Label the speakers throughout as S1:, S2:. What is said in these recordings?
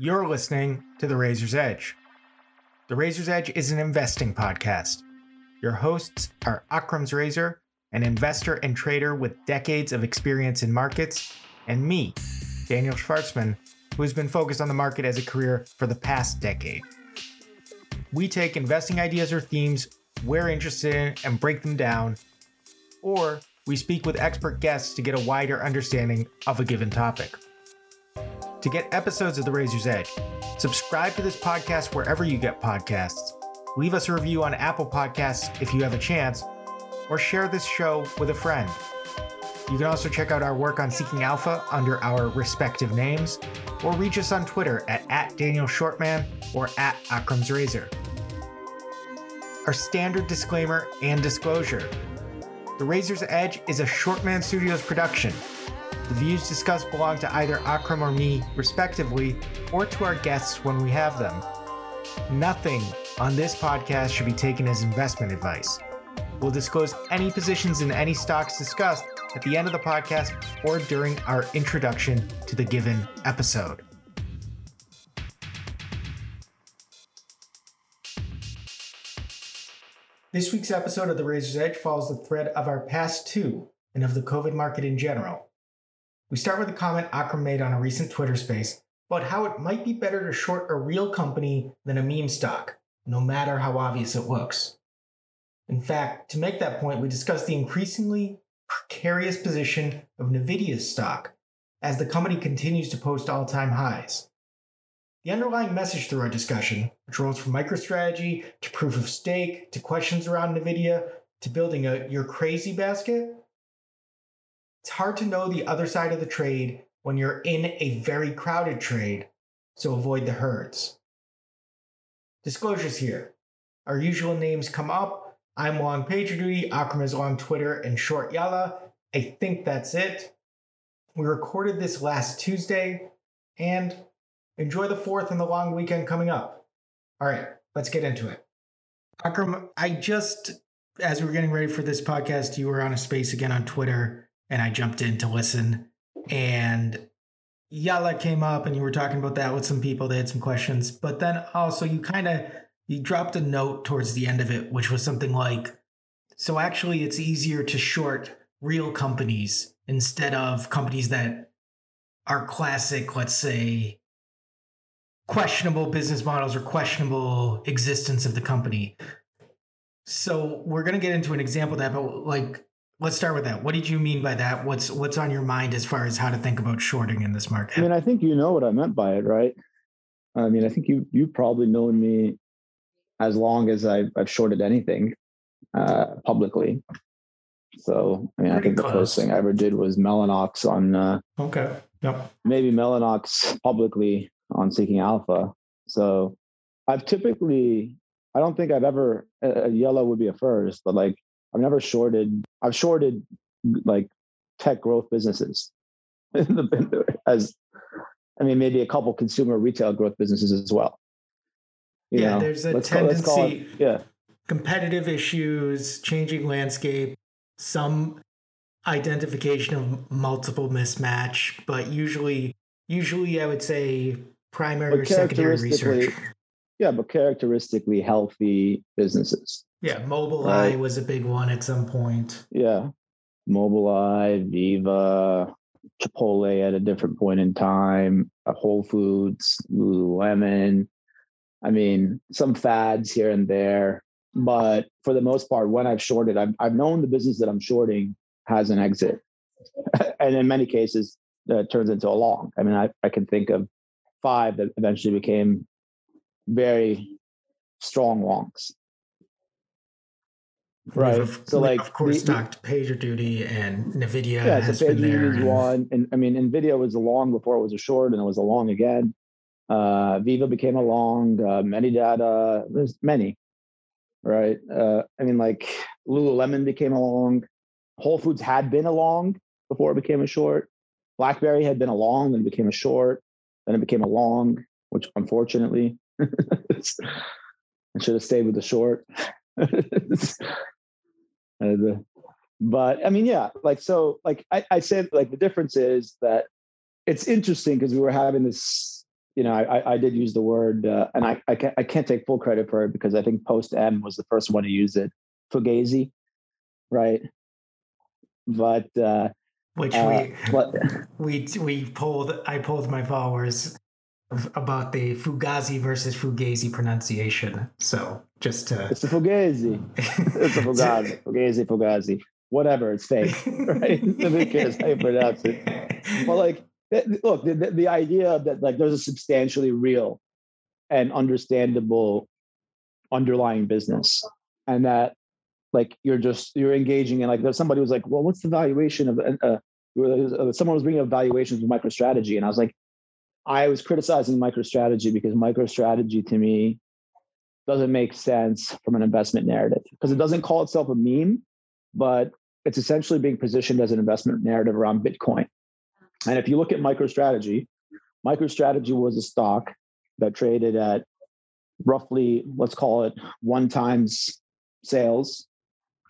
S1: You're listening to The Razor's Edge. The Razor's Edge is an investing podcast. Your hosts are Akram's Razor, an investor and trader with decades of experience in markets, and me, Daniel Shvartsman, who has been focused on the market as a career for the past decade. We take investing ideas or themes we're interested in and break them down, or we speak with expert guests to get a wider understanding of a given topic. To get episodes of The Razor's Edge, subscribe to this podcast wherever you get podcasts, leave us a review on Apple Podcasts if you have a chance, or share this show with a friend. You can also check out our work on Seeking Alpha under our respective names, or reach us on Twitter at, at Daniel Shvartsman or at Akram's Razor. Our standard disclaimer and disclosure. The Razor's Edge is a Shortman Studios production. The views discussed belong to either Akram or me, respectively, or to our guests when we have them. Nothing on this podcast should be taken as investment advice. We'll disclose any positions in any stocks discussed at the end of the podcast or during our introduction to the given episode. This week's episode of The Razor's Edge follows the thread of our past two and of the COVID market in general. We start with a comment Akram made on a recent Twitter space about how it might be better to short a real company than a meme stock, no matter how obvious it looks. In fact, to make that point, we discussed the increasingly precarious position of Nvidia's stock as the company continues to post all time highs. The underlying message through our discussion, which rolls from MicroStrategy to proof of stake to questions around NVIDIA to building a You're Crazy basket, it's hard to know the other side of the trade when you're in a very crowded trade, so avoid the herds. Disclosures here. Our usual names come up. I'm long PagerDuty, Akram is long Twitter, and short Yalla. I think that's it. We recorded this last Tuesday, and enjoy the 4th and the long weekend coming up. All right, let's get into it. Akram, I just, as we were getting ready for this podcast, you were on a space again on Twitter and I jumped in to listen. And Yalla came up and you were talking about that with some people. They had some questions. But then also you kind of you dropped a note towards the end of it, which was something like, so actually it's easier to short real companies instead of companies that are classic, let's say, questionable business models or questionable existence of the company. So we're to get into an example of that, but like let's start with that. What did you mean by that? What's what's on your mind as far as how to think about shorting in this market?
S2: I mean, I think you know what I meant by it, right? I mean, I think you you've probably known me as long as I've, I've shorted anything uh, publicly. So, I mean, Pretty I think close. the first thing I ever did was Mellanox on. Uh,
S1: okay. Yep.
S2: Maybe Mellanox publicly on Seeking Alpha. So, I've typically, I don't think I've ever, uh, Yalla would be a first, but like I've never shorted. I've shorted like tech growth businesses as I mean, maybe a couple consumer retail growth businesses as well.
S1: You yeah, know, there's a tendency. Call, it, yeah, competitive issues, changing landscape, some identification of multiple mismatch, but usually, usually I would say primary or secondary research.
S2: Yeah, but characteristically healthy businesses.
S1: Yeah, Mobileye right? was a big one at some point.
S2: Yeah, Mobileye, Veeva, Chipotle at a different point in time, uh, Whole Foods, Lululemon. I mean, some fads here and there, but for the most part, when I've shorted, I've I've known the business that I'm shorting has an exit, and in many cases, uh, turns into a long. I mean, I I can think of five that eventually became very strong longs right?
S1: We've, so like, of course, the, stocked PagerDuty and Nvidia yeah, has so been there.
S2: And... one, and I mean, Nvidia was a long before it was a short, and it was a long again. Uh, Veeva became a long. Uh, Medidata, there's many, right? Uh, I mean, like Lululemon became a long. Whole Foods had been a long before it became a short. BlackBerry had been a long, then became a short, then it became a long, which unfortunately, I should have stayed with the short. And, but I mean, yeah, like so, like I, I said, like the difference is that it's interesting because we were having this, you know, I, I did use the word, uh, and I, I can't, I can't take full credit for it because I think Post M was the first one to use it. Fugazi, right? But uh,
S1: which uh, we we we pulled. I pulled my followers about the Fugazi versus Fugazi pronunciation. So just to
S2: it's a Fugazi, it's a Fugazi, Fugazi, Fugazi, whatever. It's fake, right? Nobody cares how you pronounce it. But like, look, the, the, the idea that like there's a substantially real and understandable underlying business, and that like you're just you're engaging in like there's somebody was like, well, what's the valuation of uh, uh, someone was bringing up valuations with MicroStrategy, and I was like, I was criticizing MicroStrategy because MicroStrategy to me doesn't make sense from an investment narrative because it doesn't call itself a meme, but it's essentially being positioned as an investment narrative around Bitcoin. And if you look at MicroStrategy, MicroStrategy was a stock that traded at roughly, let's call it one times sales,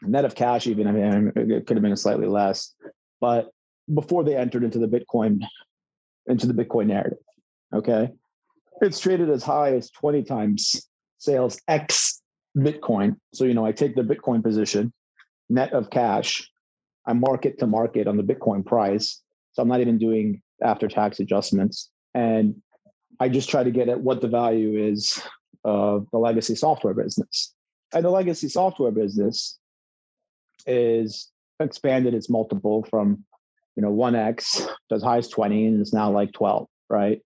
S2: net of cash, even. I mean, it could have been slightly less, but before they entered into the Bitcoin into the Bitcoin narrative. Okay. It's traded as high as 20 times sales X Bitcoin. So, you know, I take the Bitcoin position, net of cash, I market to market on the Bitcoin price. So I'm not even doing after tax adjustments. And I just try to get at what the value is of the legacy software business. And the legacy software business is expanded its multiple from, you know, 1x to as high as 20 and it's now like 12, right?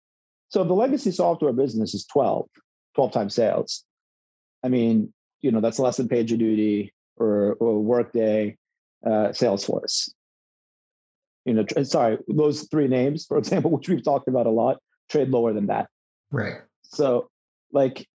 S2: So the legacy software business is 12, 12 times sales. I mean, you know, that's less than PagerDuty or, or Workday, uh, Salesforce. You know, sorry, those three names, for example, which we've talked about a lot, trade lower than that.
S1: Right.
S2: So, like,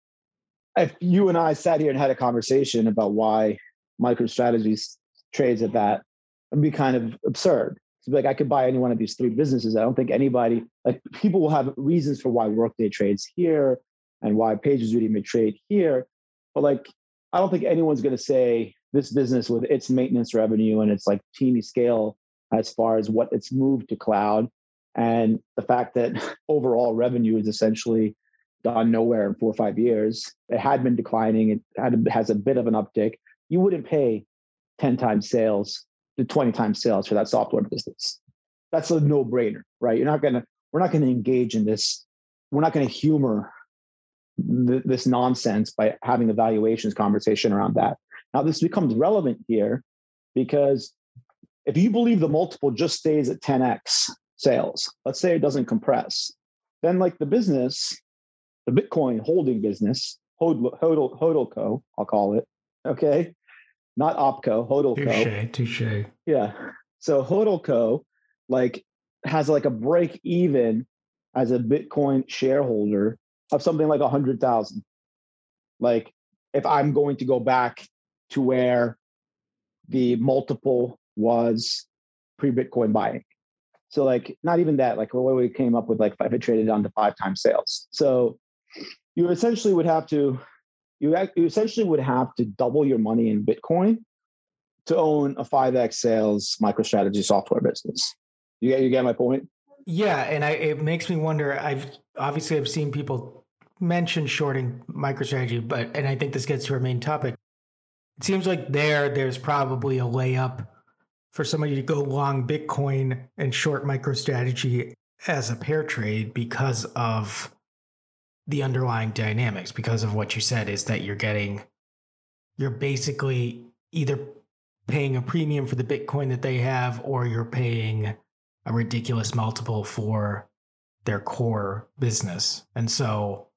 S2: if you and I sat here and had a conversation about why MicroStrategies trades at that, it'd be kind of absurd like I could buy any one of these three businesses. I don't think anybody like people will have reasons for why Workday trades here and why PagerDuty may trade here, but like I don't think anyone's going to say this business with its maintenance revenue and its like teeny scale as far as what it's moved to cloud and the fact that overall revenue is essentially gone nowhere in four or five years. It had been declining. It had has a bit of an uptick. You wouldn't pay ten times sales the 20 times sales for that software business. That's a no brainer, right? You're not going to, we're not going to engage in this. We're not going to humor th- this nonsense by having a valuations conversation around that. Now, this becomes relevant here because if you believe the multiple just stays at 10x sales, let's say it doesn't compress, then like the business, the Bitcoin holding business, Hodl, Hodl, HODLco, I'll call it, okay, not Opco, HODLco.
S1: Touche, touche.
S2: Yeah. So HODLco like has like a break even as a Bitcoin shareholder of something like a hundred thousand. Like if I'm going to go back to where the multiple was pre-Bitcoin buying. So like not even that, like what we came up with like if it traded down to five times sales. So you essentially would have to you, you essentially would have to double your money in Bitcoin to own a 5x sales MicroStrategy software business. You get, you get my point?
S1: Yeah. And I, it makes me wonder, I've obviously I've seen people mention shorting MicroStrategy, but, and I think this gets to our main topic. It seems like there, there's probably a layup for somebody to go long Bitcoin and short MicroStrategy as a pair trade because of the underlying dynamics because of what you said is that you're getting you're basically either paying a premium for the bitcoin that they have or you're paying a ridiculous multiple for their core business. And so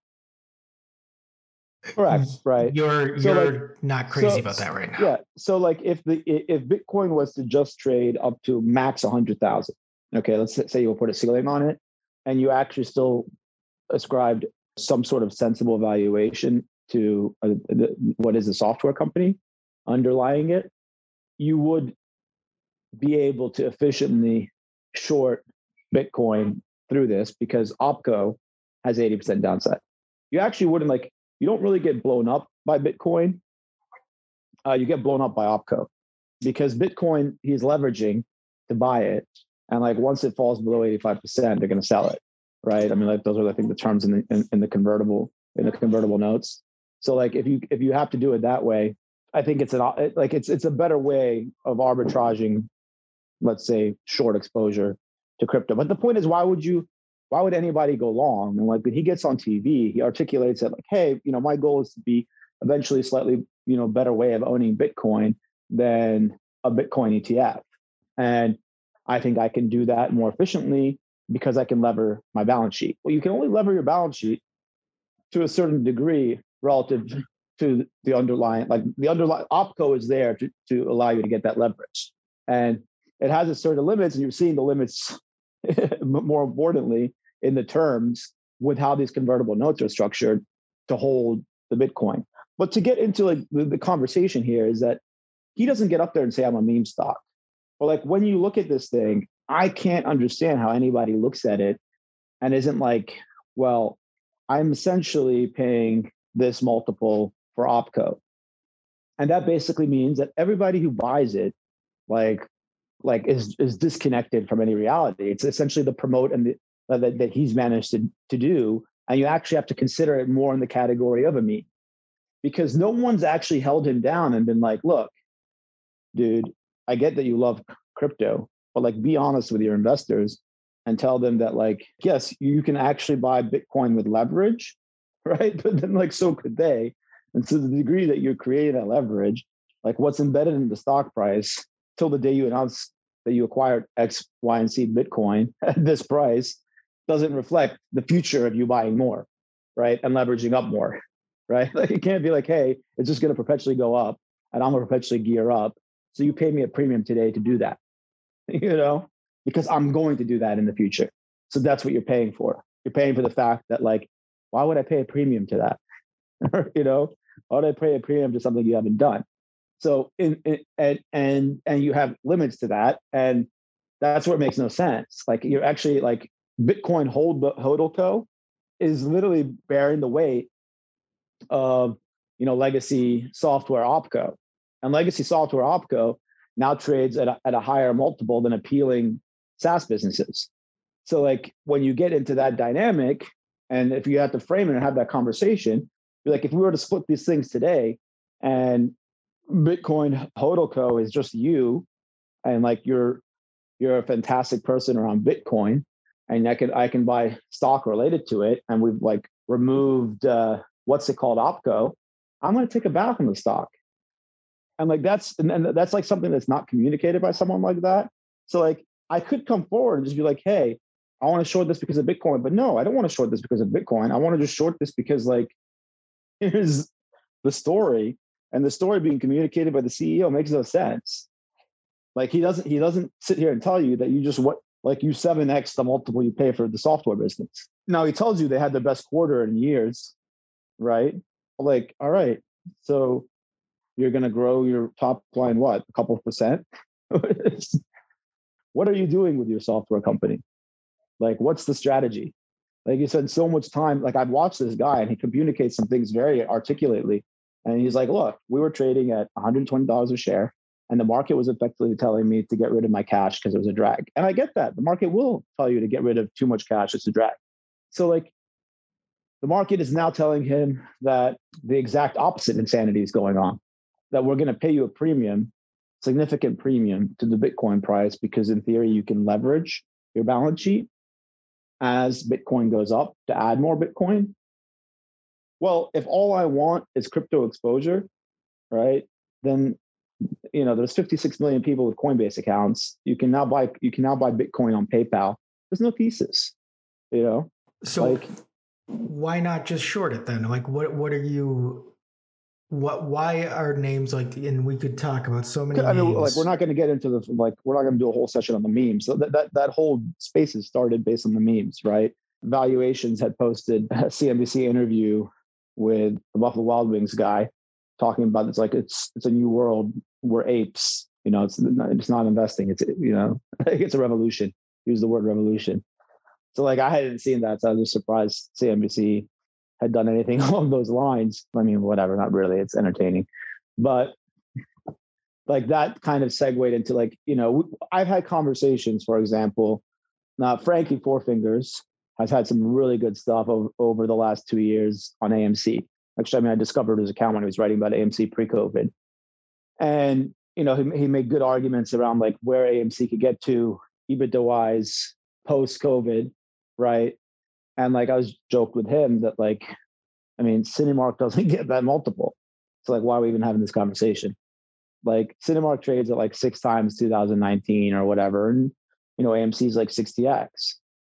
S2: correct right.
S1: you're so you're like, not crazy so, about that right now.
S2: yeah so like if the if bitcoin was to just trade up to max 100000 okay let's say you put a ceiling on it and you actually still ascribed some sort of sensible valuation to uh, the, what is a software company underlying it, you would be able to efficiently short Bitcoin through this because OPCO has 80% downside. You actually wouldn't like, you don't really get blown up by Bitcoin. Uh, you get blown up by OPCO because Bitcoin, he's leveraging to buy it. And like once it falls below 85%, they're going to sell it right? I mean, like those are I think the terms in the in, in the convertible in the convertible notes. So like if you if you have to do it that way, I think it's an uh, like it's it's a better way of arbitraging, let's say, short exposure to crypto. But the point is, why would you? Why would anybody go long? And like when he gets on TV, he articulates it like, "Hey, you know, my goal is to be eventually slightly, you know, better way of owning Bitcoin than a Bitcoin ETF." And I think I can do that more efficiently because I can lever my balance sheet. Well, you can only lever your balance sheet to a certain degree relative mm-hmm. to the underlying, like the underlying opco is there to, to allow you to get that leverage. And it has a certain limits, and you're seeing the limits more importantly in the terms with how these convertible notes are structured to hold the Bitcoin. But to get into like the, the conversation here is that he doesn't get up there and say I'm a meme stock. But like when you look at this thing, I can't understand how anybody looks at it and isn't like, well, I'm essentially paying this multiple for OPCO. And that basically means that everybody who buys it, like, like is is disconnected from any reality. It's essentially the promote and the uh, that, that he's managed to, to do. And you actually have to consider it more in the category of a meme. Because no one's actually held him down and been like, look, dude, I get that you love crypto, but like be honest with your investors and tell them that like yes you can actually buy bitcoin with leverage right? But then like so could they. And to the degree that you're creating that leverage like what's embedded in the stock price till the day you announce that you acquired x y and z bitcoin at this price doesn't reflect the future of you buying more right and leveraging up more right? Like it can't be like hey it's just going to perpetually go up and i'm going to perpetually gear up. So you pay me a premium today to do that you know, because I'm going to do that in the future. So that's what you're paying for. You're paying for the fact that, like, why would I pay a premium to that? you know, why would I pay a premium to something you haven't done? So, in, in, and and and you have limits to that, and that's where it makes no sense. Like, you're actually like Bitcoin hold HODL Co. is literally bearing the weight of you know legacy software opco and legacy software opco now trades at a, at a higher multiple than appealing SaaS businesses. So, like when you get into that dynamic, and if you have to frame it and have that conversation, you're like, if we were to split these things today, and Bitcoin HODL is just you, and like you're you're a fantastic person around Bitcoin, and I can I can buy stock related to it, and we've like removed uh, what's it called OPCO. I'm going to take a bath in the stock and like that's and, and that's like something that's not communicated by someone like that. So like i could come forward and just be like hey i want to short this because of bitcoin. But no i don't want to short this because of bitcoin. I want to just short this because like here's the story and the story being communicated by the ceo makes no sense. Like he doesn't he doesn't sit here and tell you that you just what like you 7x the multiple you pay for the software business. Now he tells you they had the best quarter in years right? Like all right. So you're going to grow your top line what a couple percent? What are you doing with your software company? Like what's the strategy? Like you said so much time like i've watched this guy and he communicates some things very articulately. And he's like look we were trading at $120 a share and the market was effectively telling me to get rid of my cash because it was a drag. And i get that. The market will tell you to get rid of too much cash it's a drag. So like the market is now telling him that the exact opposite insanity is going on that we're going to pay you a premium, significant premium to the Bitcoin price because in theory you can leverage your balance sheet as Bitcoin goes up to add more Bitcoin. Well, if all I want is crypto exposure, right? Then you know there's 56 million people with Coinbase accounts. You can now buy you can now buy Bitcoin on PayPal. There's no thesis, you know.
S1: So like, why not just short it then? Like, what what are you what why are names like and we could talk about so many
S2: I mean,
S1: names.
S2: like we're not going to get into the like we're not going to do a whole session on the memes. So that, that that whole space is started based on the memes right? Valuations had posted a cnbc interview with the buffalo wild wings guy talking about it's like it's it's a new world. We're apes. You know it's not, it's not investing. It's you know it's a revolution. Use the word revolution. So like i hadn't seen that so i was just surprised cnbc had done anything along those lines. I mean, whatever, not really. It's entertaining, but like that kind of segued into like you know I've had conversations, for example, now Frankie Four Fingers, has had some really good stuff over, over the last two years on AMC. Actually, I mean, I discovered his account when he was writing about AMC pre-COVID, and you know, he he made good arguments around like where AMC could get to EBITDA wise post COVID, right? And like I was joked with him that like, I mean, Cinemark doesn't get that multiple. So like, why are we even having this conversation? Like Cinemark trades at like six times 2019 or whatever, and you know AMC is like 60x.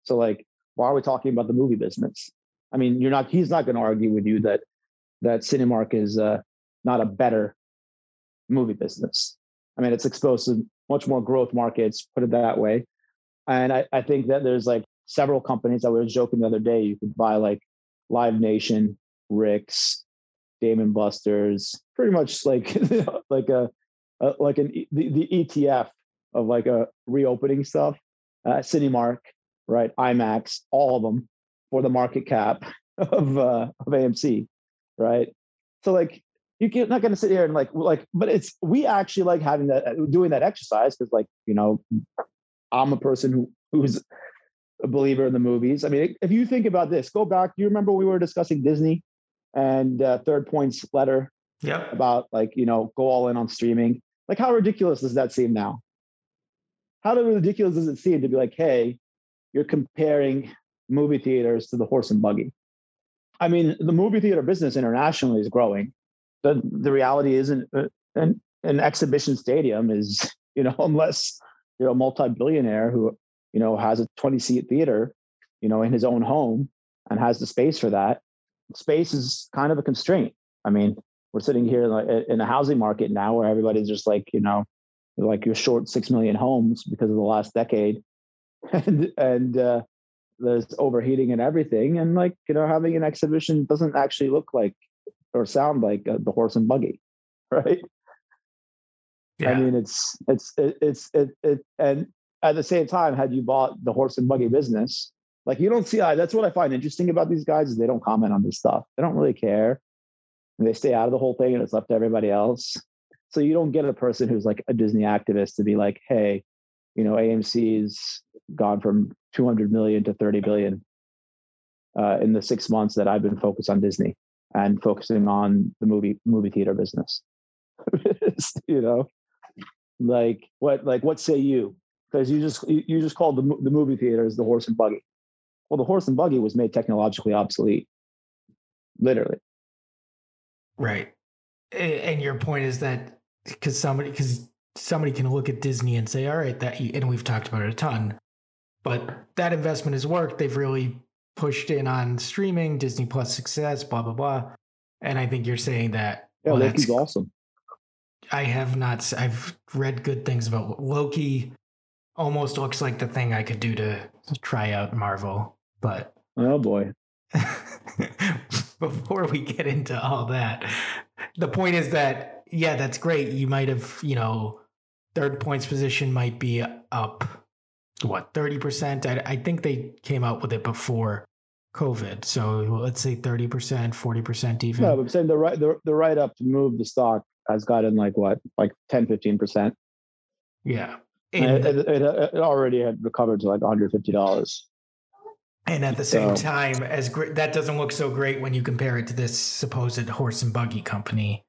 S2: So like, why are we talking about the movie business? I mean, you're not. He's not going to argue with you that that Cinemark is uh, not a better movie business. I mean, it's exposed to much more growth markets, put it that way. And I, I think that there's like several companies. I was joking the other day, you could buy like Live Nation, Rick's, Dave & Buster's, pretty much like like a, a like an the, the, ETF of like a reopening stuff. Uh, Cinemark, right? IMAX, all of them for the market cap of uh, of AMC, right? So like you're not going to sit here and like like but it's we actually like having that uh, doing that exercise because like you know i'm a person who who's a believer in the movies. I mean if you think about this go back do you remember we were discussing disney and uh, third point's letter
S1: yep.
S2: about like you know go all in on streaming. Like how ridiculous does that seem now? How ridiculous does it seem to be like hey you're comparing movie theaters to the horse and buggy? I mean the movie theater business internationally is growing the the reality is an, uh, an an exhibition stadium is you know unless you're a multi-billionaire who you know has a 20 seat theater you know in his own home and has the space for that space is kind of a constraint i mean we're sitting here in a housing market now where everybody's just like you know like you're short 6 million homes because of the last decade and and uh, there's overheating and everything and like you know having an exhibition doesn't actually look like or sound like uh, the horse and buggy, right? Yeah. I mean, it's it's it, it's it, it and at the same time, had you bought the horse and buggy business, like you don't see, that's what I find interesting about these guys is they don't comment on this stuff. They don't really care. And they stay out of the whole thing and it's left to everybody else. So you don't get a person who's like a Disney activist to be like, hey, you know, AMC's gone from 200 million to 30 billion uh, in the six months that I've been focused on Disney and focusing on the movie movie theater business. you know, like what like what say you? Because you just you just called the the movie theaters the horse and buggy. Well, the horse and buggy was made technologically obsolete, literally.
S1: Right, and your point is that because somebody because somebody can look at Disney and say, all right, that and we've talked about it a ton, but that investment has worked. They've really pushed in on streaming, Disney Plus success, blah blah blah. And I think you're saying that.
S2: Yeah, well, Loki's awesome.
S1: I have not. I've read good things about Loki. Almost looks like the thing I could do to try out Marvel, but
S2: oh boy.
S1: before we get into all that, the point is that yeah, that's great. You might have you know third points position might be up what 30% I, I think they came out with it before covid. So let's say 30% 40% even.
S2: No but i'm saying the right the, the write up to move the stock has gotten like what like 10 15%
S1: yeah
S2: and it, it, it, already had recovered to like $150
S1: and at the same so, time as great that doesn't look so great when you compare it to this supposed horse and buggy company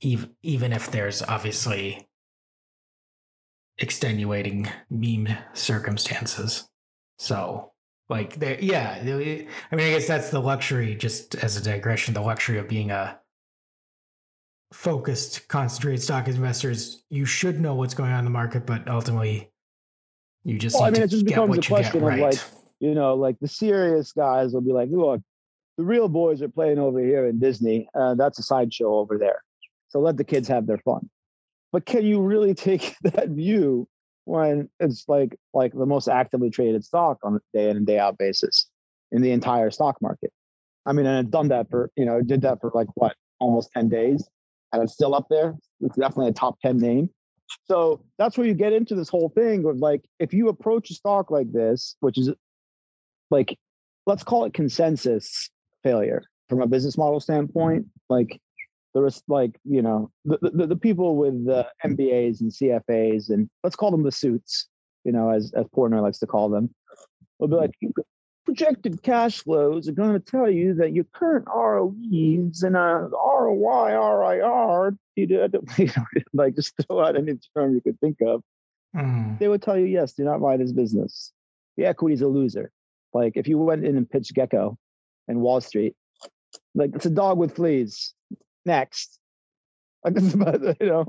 S1: even even if there's obviously extenuating meme circumstances. So, like, there, yeah. I mean, I guess that's the luxury. Just as a digression, the luxury of being a focused, concentrated stock investors. You should know what's going on in the market, but ultimately, you just.
S2: Well, I mean, it just becomes a question of right. like, you know, like the serious guys will be like, look, the real boys are playing over here in Disney. Uh, that's a sideshow over there. So let the kids have their fun. But can you really take that view when it's like like the most actively traded stock on a day in and day out basis in the entire stock market? I mean, and I've done that for you know did that for like what almost ten days, and it's still up there. It's definitely a top ten name. So that's where you get into this whole thing of like if you approach a stock like this, which is like let's call it consensus failure from a business model standpoint, like there was like you know the, the, the people with the MBAs and CFAs and let's call them the suits, you know, as as Portnoy likes to call them, will be like, projected cash flows are going to tell you that your current ROEs and a ROI, RIR, you know, like just throw out any term you could think of, mm. they would tell you, yes, do not buy this business. The equity is a loser. Like if you went in and pitched Gekko and Wall Street, like it's a dog with fleas. Next. Like this is about, you know,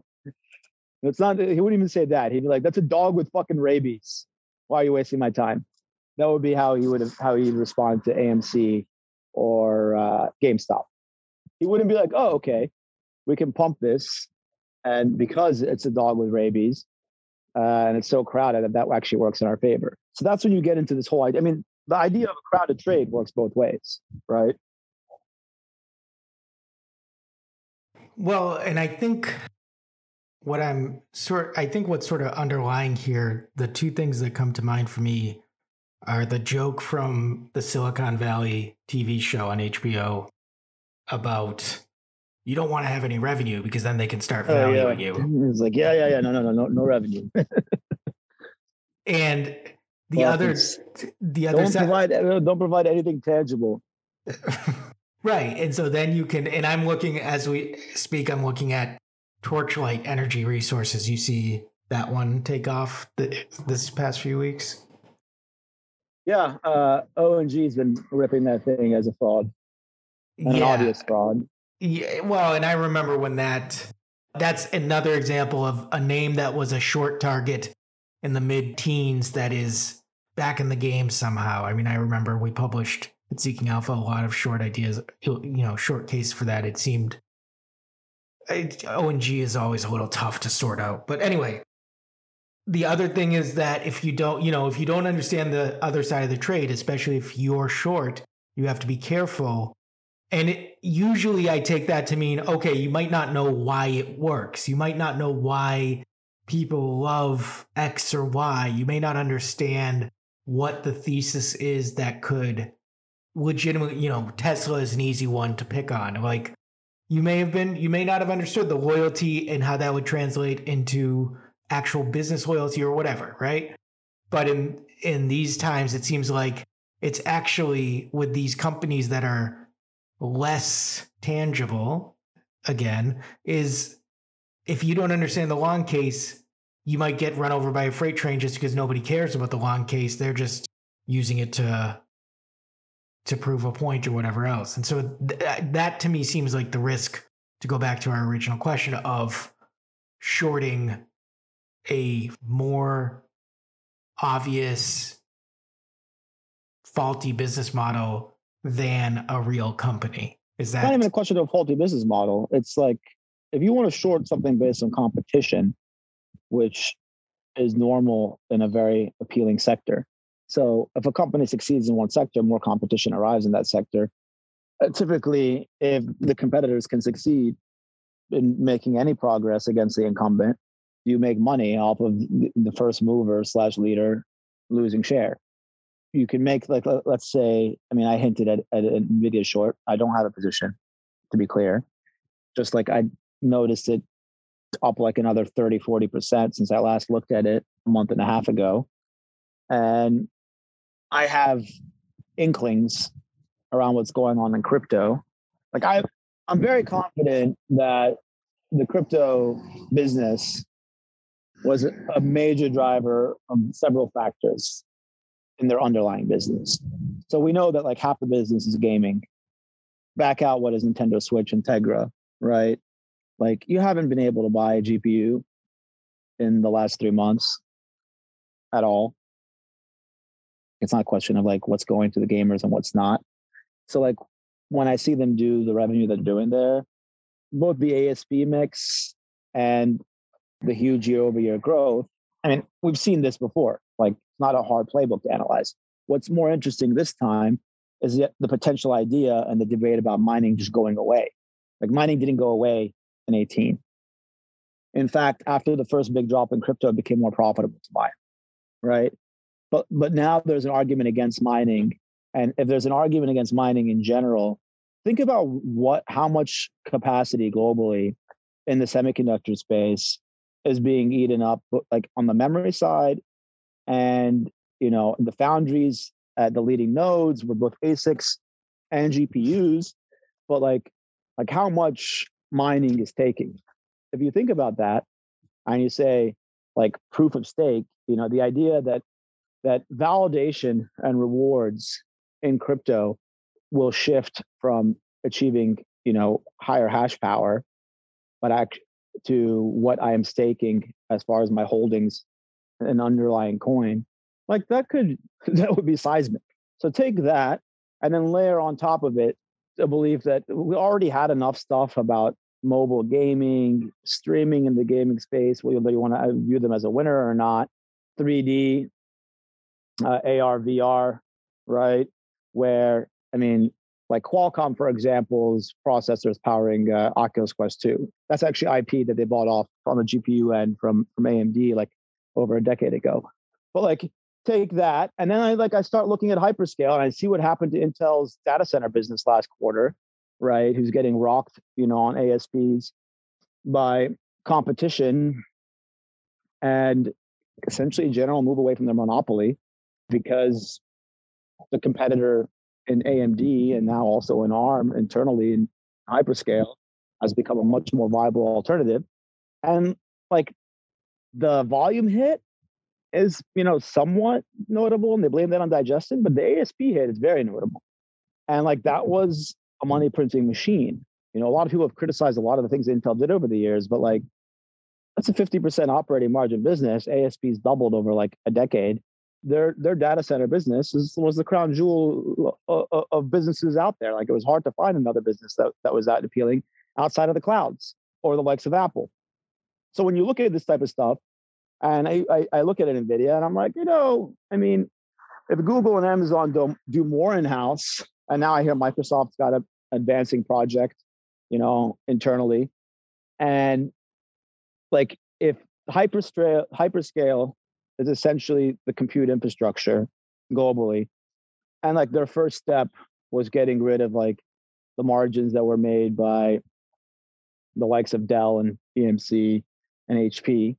S2: it's not, he wouldn't even say that. He'd be like, that's a dog with fucking rabies. Why are you wasting my time? That would be how he would have, how he'd respond to AMC or uh, GameStop. He wouldn't be like, oh, okay, we can pump this. And because it's a dog with rabies uh, and it's so crowded that that actually works in our favor. So that's when you get into this whole idea. I mean, the idea of a crowded trade works both ways, right?
S1: Well, and I think what I'm sort I think what's sort of underlying here, the two things that come to mind for me are the joke from the Silicon Valley TV show on HBO about you don't want to have any revenue because then they can start valuing
S2: oh, yeah.
S1: you.
S2: It's like, yeah, yeah, yeah, no, no, no, no, no revenue.
S1: and the well, other the other
S2: don't provide uh, don't provide anything tangible.
S1: right. And so then you can and I'm looking as we speak, I'm looking at Torchlight Energy Resources. You see that one take off the, this past few weeks?
S2: Yeah, uh, ONG has been ripping that thing as a fraud, an yeah. obvious fraud.
S1: Yeah, well, and I remember when that that's another example of a name that was a short target in the mid teens that is back in the game somehow. I mean, I remember we published at Seeking Alpha a lot of short ideas, you know, short case for that. It seemed ONG is always a little tough to sort out. But anyway, the other thing is that if you don't, you know, if you don't understand the other side of the trade, especially if you're short, you have to be careful. And it, usually I take that to mean, okay, you might not know why it works. You might not know why people love X or Y. You may not understand what the thesis is that could legitimately, you know, Tesla is an easy one to pick on. Like, you may have been you may not have understood the loyalty and how that would translate into actual business loyalty or whatever right but in in these times it seems like it's actually with these companies that are less tangible again is if you don't understand the long case you might get run over by a freight train just because nobody cares about the long case they're just using it to to prove a point or whatever else. And so th- that to me seems like the risk to go back to our original question of shorting a more obvious faulty business model than a real company. Is that
S2: it's not even a question of faulty business model? It's like if you want to short something based on competition, which is normal in a very appealing sector, so if a company succeeds in one sector, more competition arrives in that sector. Uh, typically, if the competitors can succeed in making any progress against the incumbent, you make money off of the first mover slash leader losing share. You can make like let's say, I mean, I hinted at, at Nvidia short. I don't have a position, to be clear. Just like I noticed it up like another 30, 40% since I last looked at it a month and a half ago. And I have inklings around what's going on in crypto. Like I, I'm very confident that the crypto business was a major driver of several factors in their underlying business. So we know that like half the business is gaming. Back out what is Nintendo Switch Tegra, right? Like you haven't been able to buy a GPU in the last three months at all. It's not a question of like what's going to the gamers and what's not. So like when I see them do the revenue they're doing there, both the ASP mix and the huge year over year growth. I mean, we've seen this before. Like it's not a hard playbook to analyze. What's more interesting this time is the, potential idea and the debate about mining just going away. Like mining didn't go away in 18. In fact, after the first big drop in crypto, it became more profitable to buy, right? But but now there's an argument against mining, and if there's an argument against mining in general, think about what how much capacity globally in the semiconductor space is being eaten up, like on the memory side, and you know the foundries at the leading nodes with both ASICs and GPUs, but like like how much mining is taking. If you think about that and you say like proof of stake, you know, the idea that that validation and rewards in crypto will shift from achieving, you know, higher hash power, but act to what I am staking as far as my holdings an underlying coin, like that could that would be seismic. So take that and then layer on top of it the belief that we already had enough stuff about mobile gaming, streaming in the gaming space, whether you want to view them as a winner or not, 3D, uh, AR, VR, right? Where, I mean, like Qualcomm, for example, is processors powering uh, Oculus Quest 2. That's actually IP that they bought off on the GPU end from, from AMD like over a decade ago. But like take that and then I like I start looking at hyperscale and I see what happened to Intel's data center business last quarter, right? Who's getting rocked, you know, on ASPs by competition and essentially general move away from their monopoly because the competitor in AMD and now also in ARM internally in hyperscale has become a much more viable alternative. And like the volume hit is you know somewhat notable and they blame that on digestion but the asp hit is very notable. And like that was a money printing machine. You know a lot of people have criticized a lot of the things intel did over the years but like that's a 50% operating margin business. Asp's doubled over like a decade their their data center business is, was the crown jewel of, of businesses out there like it was hard to find another business that, that was that appealing outside of the clouds or the likes of apple so when you look at this type of stuff and I, I, I look at it NVIDIA and I'm like, you know, I mean, if Google and Amazon don't do more in house, and now I hear Microsoft's got an advancing project, you know, internally. And like if hyperscale, hyperscale is essentially the compute infrastructure globally, and like their first step was getting rid of like the margins that were made by the likes of Dell and EMC and HP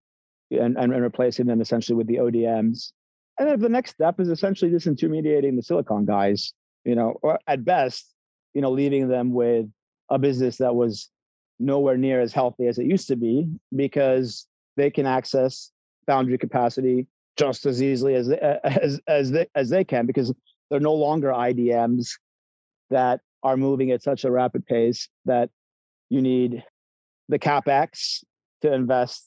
S2: and, and, replacing them essentially with the ODMs. And then the next step is essentially disintermediating the silicon guys, you know, or at best, you know, leaving them with a business that was nowhere near as healthy as it used to be because they can access foundry capacity just as easily as they, as as they, as they can because they're no longer IDMs that are moving at such a rapid pace that you need the capex to invest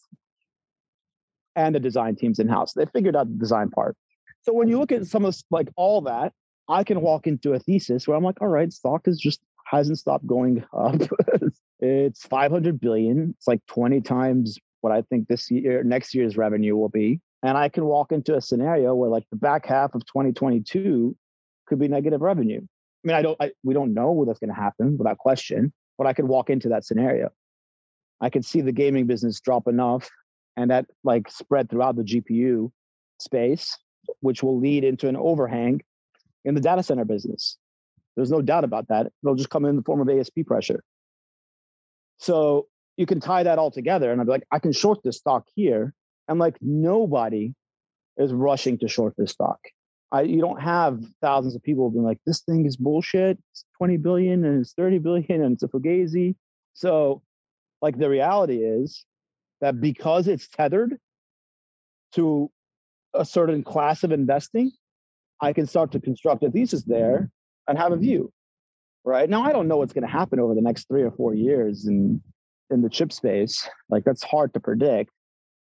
S2: and the design teams in house. They figured out the design part. So when you look at some of like all that, I can walk into a thesis where I'm like, all right, stock is just hasn't stopped going up. it's 500 billion. It's like 20 times what I think this year, er, next year's revenue will be. And I can walk into a scenario where like the back half of 2022 could be negative revenue. I mean, I don't, I, we don't know what's going to happen without question, but I could walk into that scenario. I could see the gaming business drop enough and that like spread throughout the GPU space, which will lead into an overhang in the data center business. There's no doubt about that. It'll just come in the form of ASP pressure. So you can tie that all together, and I'd be like, I can short this stock here, and like nobody is rushing to short this stock. I, you don't have thousands of people being like, this thing is bullshit. It's 20 billion and it's 30 billion and it's a fugazi. So, like, the reality is that because it's tethered to a certain class of investing, I can start to construct a thesis there and have a view. Right now, I don't know what's going to happen over the next three or four years in in the chip space. Like that's hard to predict,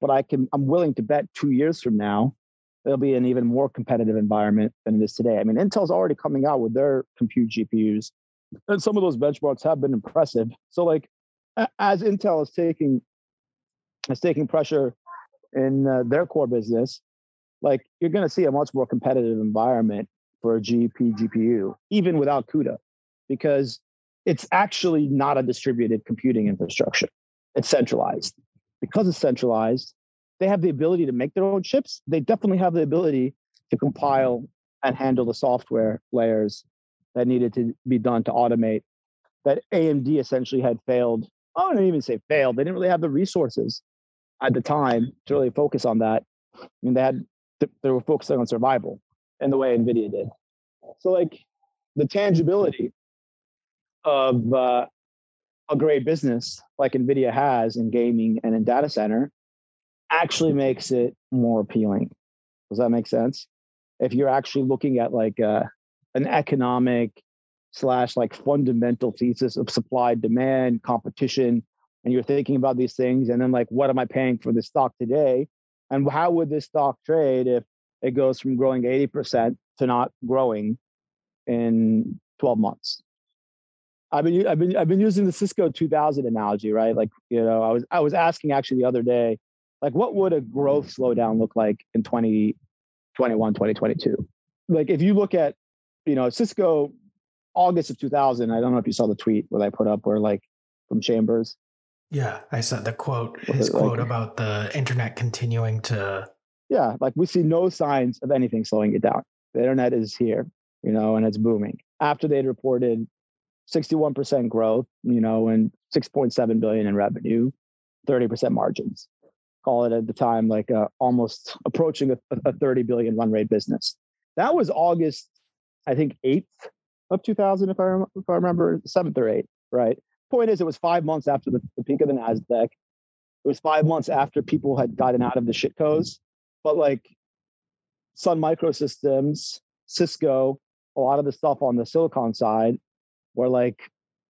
S2: but I can. I'm willing to bet two years from now it'll be an even more competitive environment than it is today. I mean, Intel's already coming out with their compute GPUs, and some of those benchmarks have been impressive. So, like, as Intel is taking is taking pressure in uh, their core business, like you're going to see a much more competitive environment for a GP GPU, even without CUDA, because it's actually not a distributed computing infrastructure. It's centralized. Because it's centralized, they have the ability to make their own chips. They definitely have the ability to compile and handle the software layers that needed to be done to automate that AMD essentially had failed. I don't even say failed. They didn't really have the resources at the time to really focus on that. I mean, they had they were focusing on survival in the way Nvidia did. So like the tangibility of uh, a great business like Nvidia has in gaming and in data center actually makes it more appealing. Does that make sense? If you're actually looking at like uh, an economic slash like fundamental thesis of supply, demand, competition, and you're thinking about these things, and then like, what am I paying for this stock today? And how would this stock trade if it goes from growing 80% to not growing in 12 months? I've been I've been I've been using the Cisco 2000 analogy, right? Like, you know, I was I was asking actually the other day, like what would a growth slowdown look like in 2021, 2022? Like if you look at, you know, Cisco August of 2000, I don't know if you saw the tweet that I put up where like from Chambers.
S1: Yeah, I saw the quote, his like, quote about the internet continuing to
S2: Yeah, like we see no signs of anything slowing it down. The internet is here, you know, and it's booming. After they'd reported 61% growth, you know, and 6.7 billion in revenue, 30% margins. Call it at the time like uh, almost approaching a, a 30 billion run rate business. That was August, I think 8th of 2000, if I, if I remember, 7th or 8th, right? Point is, it was five months after the, the peak of the NASDAQ. It was five months after people had gotten out of the shitcos. But like Sun Microsystems, Cisco, a lot of the stuff on the silicon side were like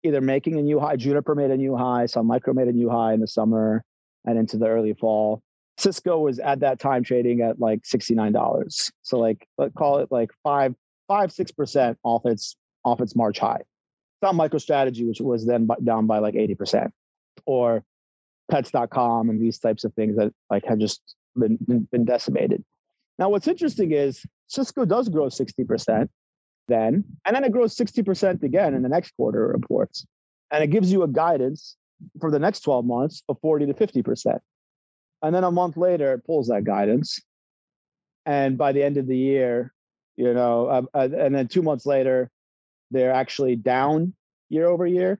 S2: either making a new high. Juniper made a new high, Sun Micro made a new high in the summer and into the early fall. Cisco was at that time trading at like $69. So like let's call it like five, five, six percent off its off its March high. Sun MicroStrategy, which was then down by like 80%, or pets.com and these types of things that like had just been, been decimated. Now, what's interesting is Cisco does grow 60%, then, and then it grows 60% again in the next quarter reports. And it gives you a guidance for the next 12 months of 40 to 50%. And then a month later, it pulls that guidance. And by the end of the year, you know, uh, uh, and then two months later, they're actually down year over year.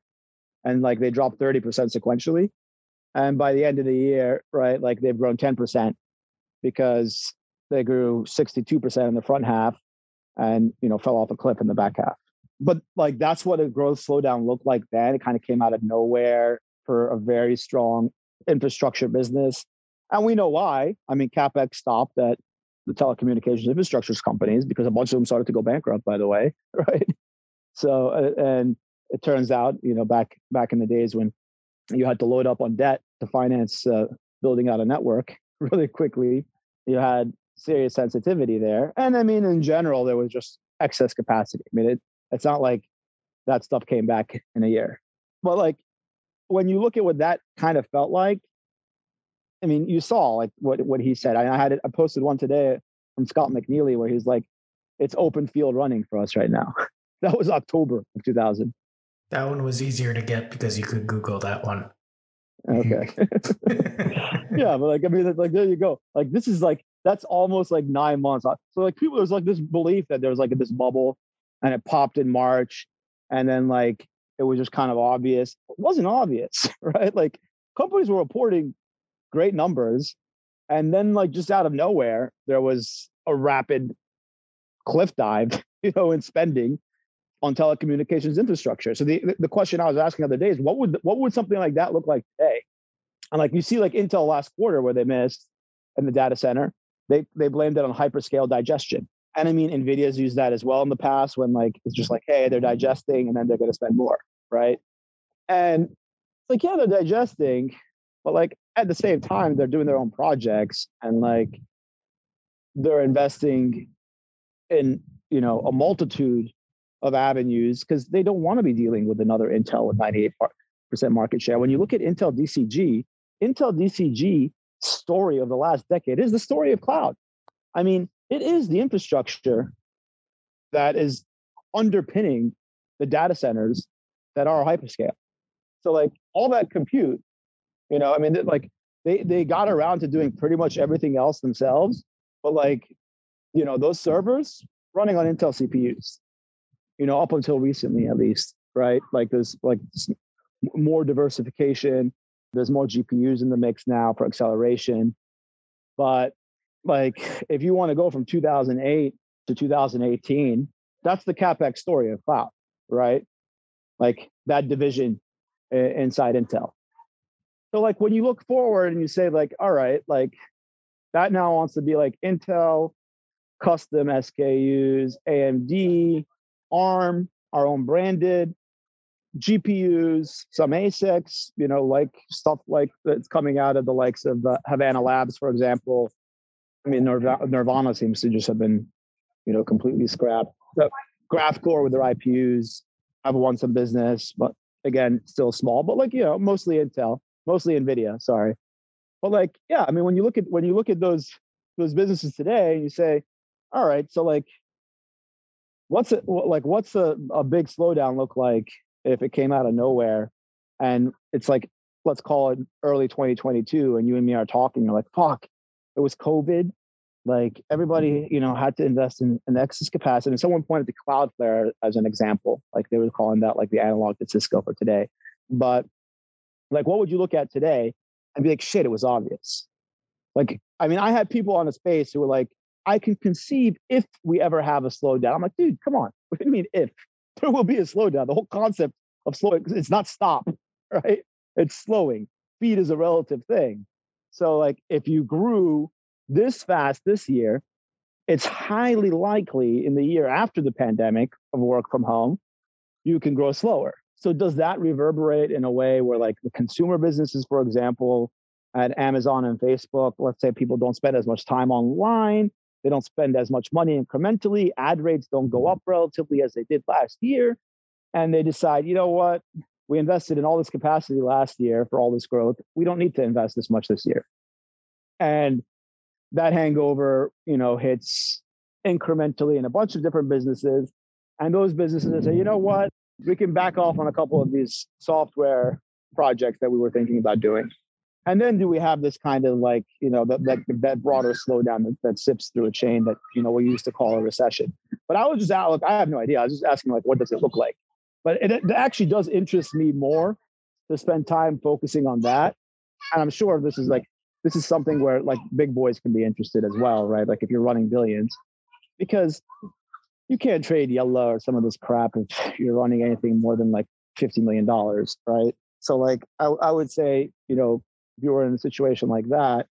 S2: And like they dropped 30% sequentially. And by the end of the year, right, like they've grown 10% because they grew 62% in the front half and you know fell off a cliff in the back half. But like that's what a growth slowdown looked like then. It kind of came out of nowhere for a very strong infrastructure business. And we know why. I mean, CapEx stopped at the telecommunications infrastructure companies because a bunch of them started to go bankrupt, by the way, right? So, and it turns out, you know, back back in the days when you had to load up on debt to finance uh, building out a network really quickly, you had serious sensitivity there. And I mean, in general, there was just excess capacity. I mean, it, it's not like that stuff came back in a year. But like when you look at what that kind of felt like, I mean, you saw like what what he said. I, I had it, I posted one today from Scott McNealy where he's like, "It's open field running for us right now." that was October of 2000.
S1: That one was easier to get because you could Google that one.
S2: Okay. yeah, but like I mean, like there you go. Like this is like that's almost like nine months. Uh, so like people, there's like this belief that there was like this bubble, and it popped in March, and then like it was just kind of obvious. It wasn't obvious, right? Like companies were reporting great numbers, and then like just out of nowhere, there was a rapid cliff dive, you know, in spending on telecommunications infrastructure. So the the question I was asking the other day is what would what would something like that look like today? And like you see like Intel last quarter where they missed in the data center, they they blamed it on hyperscale digestion. And I mean Nvidia's used that as well in the past when like it's just like, hey, they're digesting and then they're gonna spend more, right? And it's like, yeah, they're digesting, but like at the same time, they're doing their own projects and like they're investing in, you know, a multitude of avenues because they don't want to be dealing with another Intel with 98% market share. When you look at Intel DCG, Intel DCG story of the last decade is the story of cloud. I mean, it is the infrastructure that is underpinning the data centers that are hyperscale. So like all that compute, you know, I mean, like they they got around to doing pretty much everything else themselves, but like, you know, those servers running on Intel CPUs you know, up until recently at least, right? Like there's like more diversification. There's more GPUs in the mix now for acceleration. But like if you want to go from 2008 to 2018, that's the capex story of cloud, right? Like that division inside Intel. So like when you look forward and you say like, all right, like that now wants to be like Intel, custom SKUs, AMD, ARM, our own branded GPUs, some ASICs, you know, like stuff like that's coming out of the likes of uh, Habana Labs, for example. I mean, Nervana, seems to just have been, you know, completely scrapped. The Graphcore with their IPUs have won some business, but again, still small, but like, you know, mostly Intel, mostly NVIDIA, sorry. But like, yeah, I mean, when you look at when you look at those those businesses today, and you say, all right, so like what's it like what's a, a big slowdown look like if it came out of nowhere and it's like let's call it early 2022 and you and me are talking you're like fuck it was covid like everybody mm-hmm. you know had to invest in, in excess capacity and someone pointed to cloudflare as an example like they were calling that like the analog to cisco for today but like what would you look at today and be like shit it was obvious like i mean i had people on the space who were like I can conceive if we ever have a slowdown. I'm like, dude, come on. What do you mean if? There will be a slowdown. The whole concept of slowing, it's not stop, right? It's slowing. Speed is a relative thing. So, like, if you grew this fast this year, it's highly likely in the year after the pandemic of work from home, you can grow slower. So, does that reverberate in a way where, like, the consumer businesses, for example, at Amazon and Facebook, let's say people don't spend as much time online, they don't spend as much money incrementally. Ad rates don't go mm-hmm. up relatively as they did last year. And they decide, you know what? We invested in all this capacity last year for all this growth. We don't need to invest this much this year. And that hangover, you know, hits incrementally in a bunch of different businesses. And those businesses say, you know what? We can back off on a couple of these software projects that we were thinking about doing. And then do we have this kind of like, you know, that that, that broader slowdown that, that sips through a chain that, you know, we used to call a recession. But I was just out, look, I have no idea. I was just asking like, what does it look like? But it, it actually does interest me more to spend time focusing on that. And I'm sure this is like, this is something where like big boys can be interested as well, right? Like if you're running billions, because you can't trade yellow or some of this crap if you're running anything more than like $50 million, right? So like I, I would say, you know, if you were in a situation like that,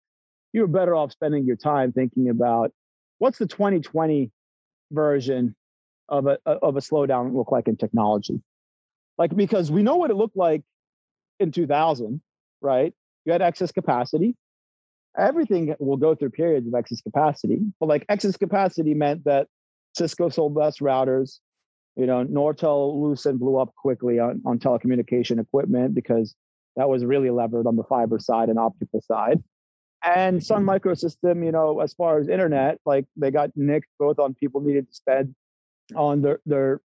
S2: you're better off spending your time thinking about what's the 2020 version of a of a slowdown look like in technology. Like because we know what it looked like in 2000, right? You had excess capacity. Everything will go through periods of excess capacity, but like excess capacity meant that Cisco sold less routers. You know, Nortel loose and blew up quickly on, on telecommunication equipment because that was really levered on the fiber side and optical side. And Sun Microsystem, you know, as far as internet, like they got nicked both on people needed to spend on their their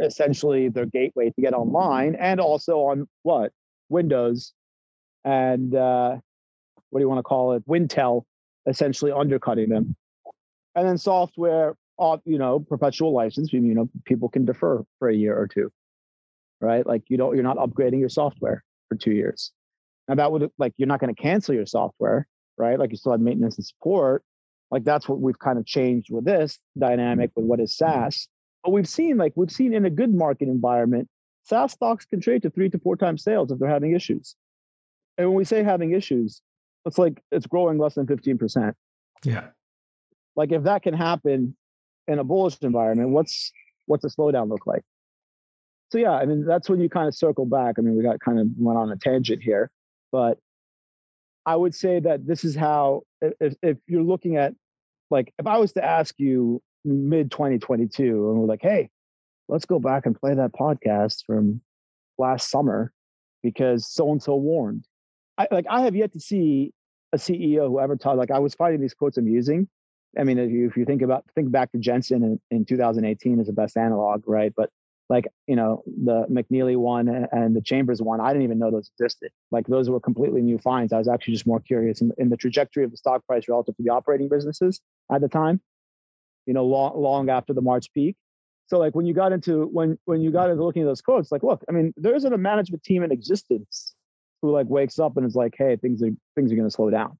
S2: essentially their gateway to get online and also on what? Windows and uh, what do you want to call it? Wintel essentially undercutting them. And then software you know perpetual license you know people can defer for a year or two right? Like you don't you're not upgrading your software for two years. Now that would like you're not going to cancel your software, right? Like you still have maintenance and support. Like that's what we've kind of changed with this dynamic with what is SaaS. But we've seen like we've seen in a good market environment, SaaS stocks can trade to three to four times sales if they're having issues. And when we say having issues, it's like it's growing less than 15%.
S1: Yeah.
S2: Like if that can happen in a bullish environment, what's what's a slowdown look like? So yeah, I mean that's when you kind of circle back. I mean, we got kind of went on a tangent here, but I would say that this is how if if you're looking at like if I was to ask you mid 2022 and we're like, hey, let's go back and play that podcast from last summer because so and so warned. I like I have yet to see a CEO who ever taught like I was finding these quotes amusing. I mean, if you, if you think about think back to Jensen in, in 2018 as the best analog, right? But like you know the McNealy one and the Chambers one, I didn't even know those existed. Like those were completely new finds. I was actually just more curious in, in the trajectory of the stock price relative to the operating businesses at the time. You know, long long after the March peak. So like when you got into when when you got into looking at those quotes, like look, I mean, there isn't a management team in existence who like wakes up and is like, hey, things are things are going to slow down.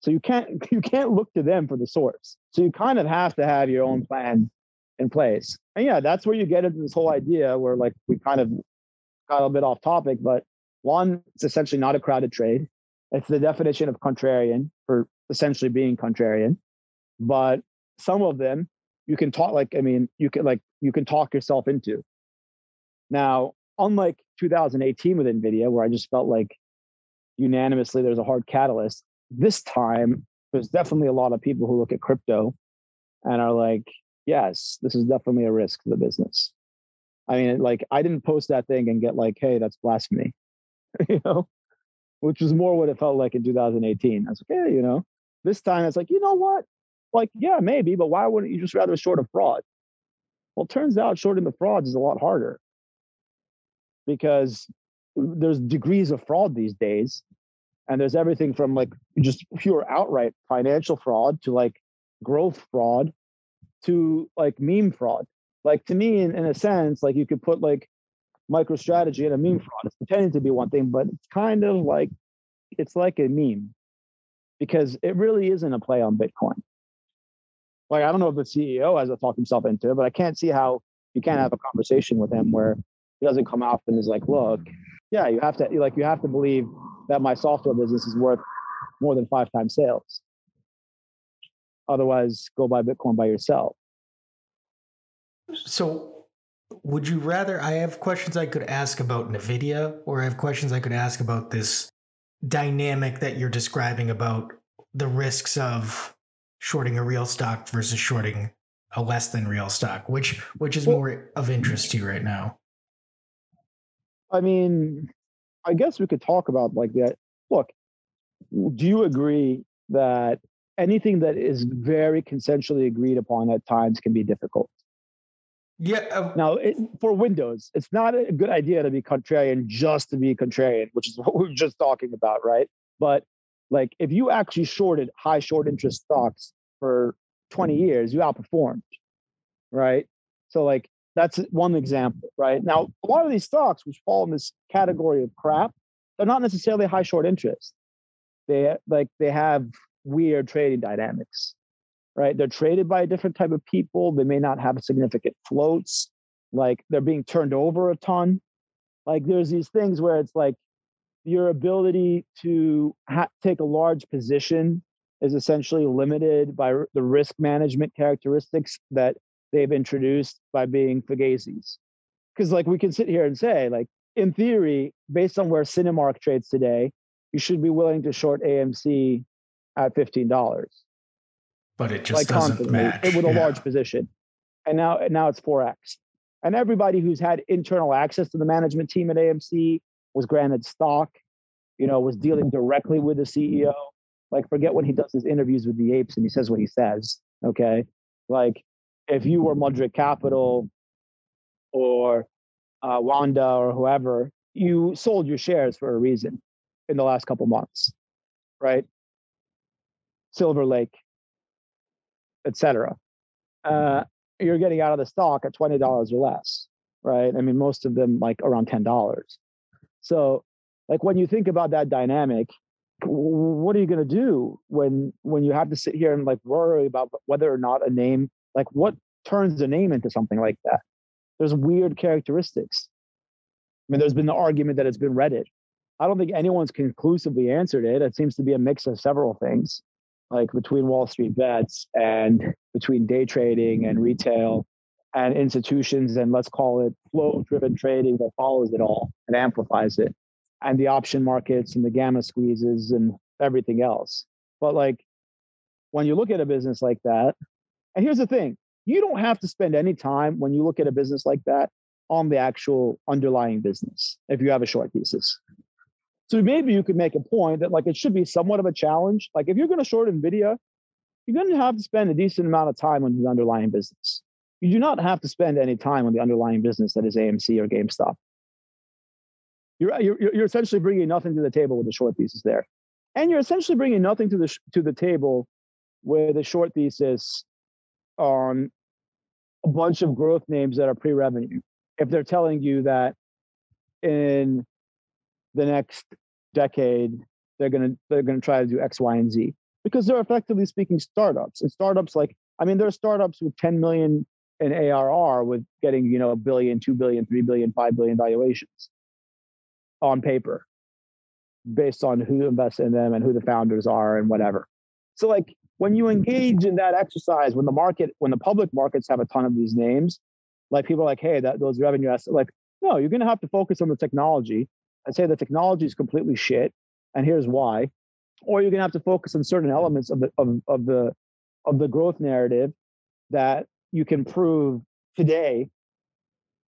S2: So you can't you can't look to them for the source. So you kind of have to have your own plan in place. And yeah, that's where you get into this whole idea where like we kind of got a bit off topic, but one, it's essentially not a crowded trade. It's the definition of contrarian for essentially being contrarian. But some of them you can talk like, I mean, you can like you can talk yourself into. Now, unlike 2018 with NVIDIA, where I just felt like unanimously there's a hard catalyst, this time there's definitely a lot of people who look at crypto and are like, yes, this is definitely a risk to the business. I mean, like I didn't post that thing and get like, hey, that's blasphemy, you know, which was more what it felt like in 2018. I was like, hey, you know, this time it's like, you know what? Like, yeah, maybe, but why wouldn't you just rather short a fraud? Well, turns out shorting the frauds is a lot harder because there's degrees of fraud these days. And there's everything from like just pure outright financial fraud to like growth fraud to like meme fraud. Like to me, in, in a sense, like you could put like MicroStrategy and a meme mm-hmm. fraud. It's pretending to be one thing, but it's kind of like it's like a meme because it really isn't a play on Bitcoin. Like I don't know if the CEO has to talk himself into it, but I can't see how you can't have a conversation with him where he doesn't come out and is like, look, yeah, you have to like you have to believe that my software business is worth more than five times sales. Otherwise, go buy Bitcoin by yourself.
S1: So, would you rather? I have questions I could ask about NVIDIA, or I have questions I could ask about this dynamic that you're describing about the risks of shorting a real stock versus shorting a less than real stock. Which which is more of interest to you right now?
S2: I mean, I guess we could talk about like that. Look, do you agree that anything that is very consensually agreed upon at times can be difficult?
S1: Yeah. Uh,
S2: now, it, for Windows, it's not a good idea to be contrarian just to be contrarian, which is what we are just talking about, right? But like, if you actually shorted high short interest stocks for 20 years, you outperformed, right? So, like, that's one example, right? Now, a lot of these stocks, which fall in this category of crap, they're not necessarily high short interest. They like they have weird trading dynamics right? They're traded by a different type of people. They may not have significant floats. Like they're being turned over a ton. Like there's these things where it's like your ability to ha- take a large position is essentially limited by r- the risk management characteristics that they've introduced by being fugazis. Because like we can sit here and say, like in theory, based on where Cinemark trades today, you should be willing to short AMC at fifteen dollars
S1: but it just like doesn't match It,
S2: with a yeah. large position. And now, now it's 4x. And everybody who's had internal access to the management team at AMC was granted stock, you know, was dealing directly with the CEO. Like, forget when he does his interviews with the apes and he says what he says. Okay. Like, if you were Mudrick Capital or uh, Wanda or whoever, you sold your shares for a reason in the last couple months, right? Silver Lake, etc. Uh, you're getting out of the stock at twenty dollars or less, right? I mean, most of them like around ten dollars. So, like when you think about that dynamic, what are you going to do when when you have to sit here and like worry about whether or not a name, like what turns a name into something like that? There's weird characteristics. I mean, there's been the argument that it's been Reddit. I don't think anyone's conclusively answered it. It seems to be a mix of several things like between Wall Street bets and between day trading and retail and institutions and let's call it flow driven trading that follows it all and amplifies it and the option markets and the gamma squeezes and everything else. But like when you look at a business like that and here's the thing you don't have to spend any time when you look at a business like that on the actual underlying business if you have a short thesis so maybe you could make a point that like it should be somewhat of a challenge. Like if you're going to short Nvidia, you're going to have to spend a decent amount of time on the underlying business. You do not have to spend any time on the underlying business that is AMC or GameStop. You're, you're, you're essentially bringing nothing to the table with the short thesis there. And you're essentially bringing nothing to the, to the table with a short thesis on a bunch of growth names that are pre-revenue. If they're telling you that in the next decade they're going to they're going to try to do x y and z because they're effectively speaking startups and startups like i mean there are startups with 10 million in ARR with getting, you know, a billion, two billion, three billion, five billion valuations on paper based on who invests in them and who the founders are and whatever. So like when you engage in that exercise, when the market, when the public markets have a ton of these names, like people are like, hey, that those revenue assets, like, no, you're gonna have to focus on the technology and say the technology is completely shit. And here's why. Or you're gonna have to focus on certain elements of the of, of the of the growth narrative that you can prove today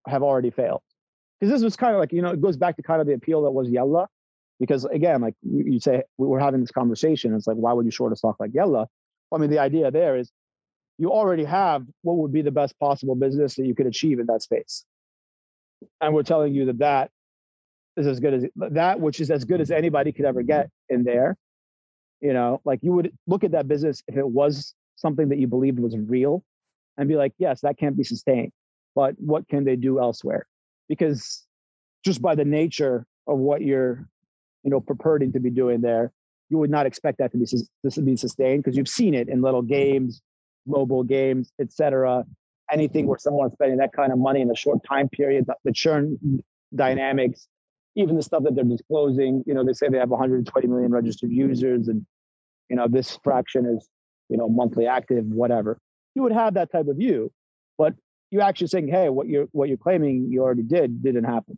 S2: have already failed. Because this was kind of like, you know, it goes back to kind of the appeal that was Yalla. Because again, like you say, we're having this conversation. It's like, why would you short a stock like Yalla? I mean, the idea there is you already have what would be the best possible business that you could achieve in that space. And we're telling you that that is as good as that, which is as good as anybody could ever get in there. You know, like you would look at that business if it was something that you believed was real and be like, yes, that can't be sustained. But what can they do elsewhere? Because just by the nature of what you're, you know, purporting to be doing there, you would not expect that to be this to be sustained because you've seen it in little games, mobile games, etc. Anything where someone's spending that kind of money in a short time period, the churn dynamics, even the stuff that they're disclosing. You know, they say they have 120 million registered users, and you know this fraction is you know monthly active, whatever you would have that type of view. But you're actually saying, hey, what you're what you're claiming you already did didn't happen.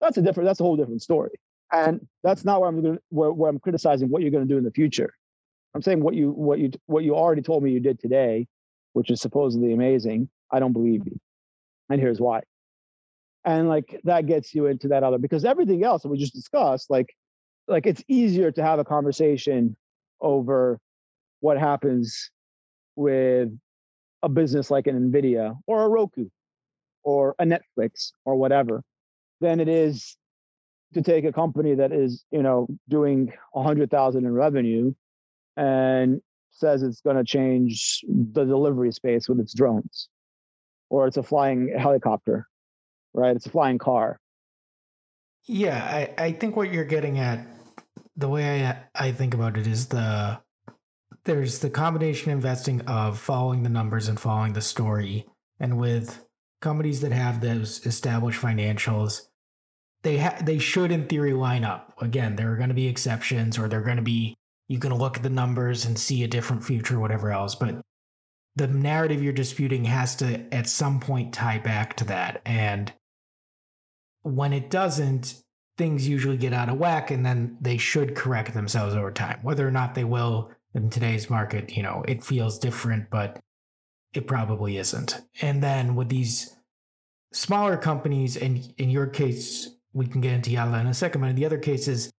S2: That's a different. That's a whole different story. And that's not where I'm going. Where, where I'm criticizing what you're going to do in the future. I'm saying what you what you what you already told me you did today, which is supposedly amazing. I don't believe you, and here's why. And like that gets you into that other because everything else that we just discussed, like like it's easier to have a conversation over what happens with a business like an Nvidia or a Roku or a Netflix or whatever than it is to take a company that is you know doing a hundred thousand in revenue and says it's going to change the delivery space with its drones or it's a flying helicopter right it's a flying car
S1: yeah i, I think what you're getting at the way I, I think about it is the there's the combination investing of following the numbers and following the story. And with companies that have those established financials, they ha- they should in theory line up. Again, there are going to be exceptions or they're going to be you can look at the numbers and see a different future whatever else, but the narrative you're disputing has to at some point tie back to that and when it doesn't things usually get out of whack and then they should correct themselves over time whether or not they will in today's market, you know, it feels different, but it probably isn't. And then with these smaller companies, and in your case, we can get into Yalla in a second, but in the other cases,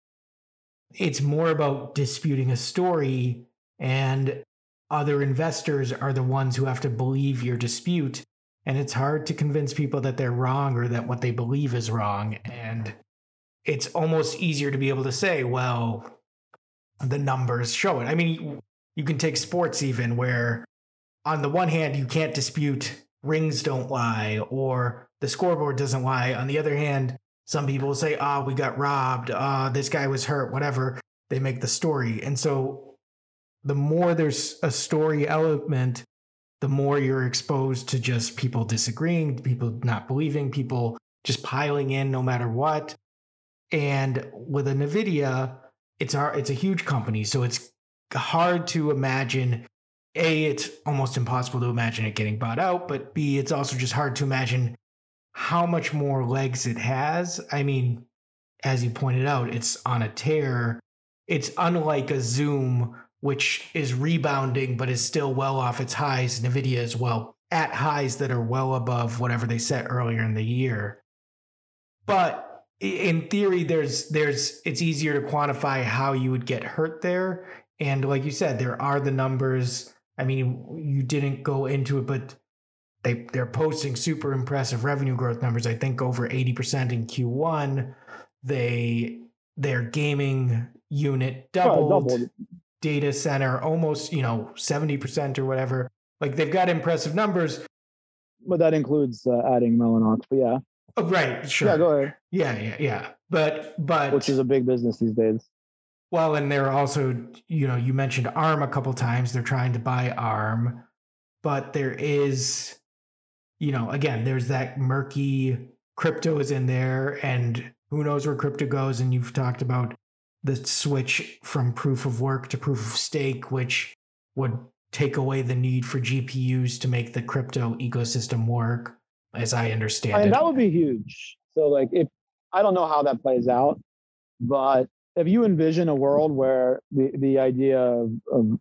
S1: it's more about disputing a story, and other investors are the ones who have to believe your dispute. And it's hard to convince people that they're wrong or that what they believe is wrong. And it's almost easier to be able to say, well, the numbers show it. I mean, you can take sports even where on the one hand you can't dispute rings don't lie or the scoreboard doesn't lie. On the other hand, some people say, "Ah, oh, we got robbed. Ah, oh, this guy was hurt, whatever." They make the story. And so the more there's a story element, the more you're exposed to just people disagreeing, people not believing, people just piling in no matter what. And with a Nvidia, it's our it's a huge company, so it's hard to imagine. A, it's almost impossible to imagine it getting bought out, but B, it's also just hard to imagine how much more legs it has. I mean, as you pointed out, it's on a tear. It's unlike a Zoom, which is rebounding but is still well off its highs. NVIDIA as well at highs that are well above whatever they set earlier in the year. But in theory there's there's it's easier to quantify how you would get hurt there and like you said there are the numbers i mean you didn't go into it but they they're posting super impressive revenue growth numbers i think over 80% in q1 they their gaming unit doubled, doubled. Data center almost you know 70% or whatever like they've got impressive numbers
S2: but that includes uh, adding Mellanox but yeah
S1: Oh, right. Sure.
S2: Yeah, go ahead.
S1: Yeah, yeah, yeah. But but
S2: which is a big business these days.
S1: Well, and they're also, you know, you mentioned ARM a couple times. They're trying to buy ARM, but there is you know, again, there's that murky crypto is in there and who knows where crypto goes. And you've talked about the switch from proof of work to proof of stake, which would take away the need for GPUs to make the crypto ecosystem work, as I understand
S2: and
S1: it.
S2: That would be huge. So, like, if I don't know how that plays out, but if you envision a world where the, the idea of, of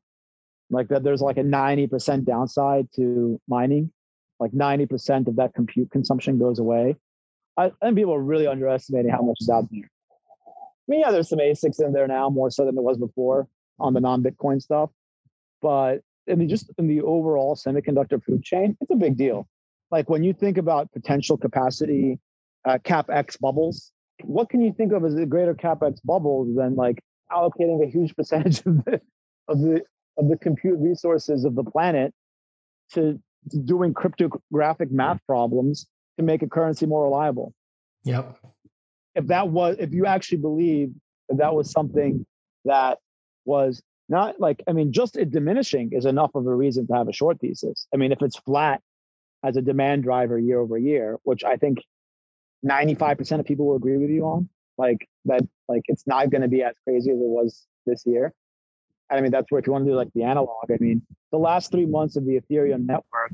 S2: like that there's like a 90% downside to mining, like 90% of that compute consumption goes away. I, I think people are really underestimating how much is out there. I mean, yeah, there's some ASICs in there now, more so than there was before on the non-Bitcoin stuff. But in the just in the overall semiconductor food chain, it's a big deal. Like when you think about potential capacity uh, capex bubbles, what can you think of as a greater capex bubble than like allocating a huge percentage of the of the of the compute resources of the planet to, to doing cryptographic math problems to make a currency more reliable?
S1: Yep.
S2: If that was, if you actually believe that that was something that was not like, I mean, just it diminishing is enough of a reason to have a short thesis. I mean, if it's flat as a demand driver year over year, which I think 95% of people will agree with you on, like that, like it's not going to be as crazy as it was this year. And I mean, that's where if you want to do like the analog, I mean, the last three months of the Ethereum network,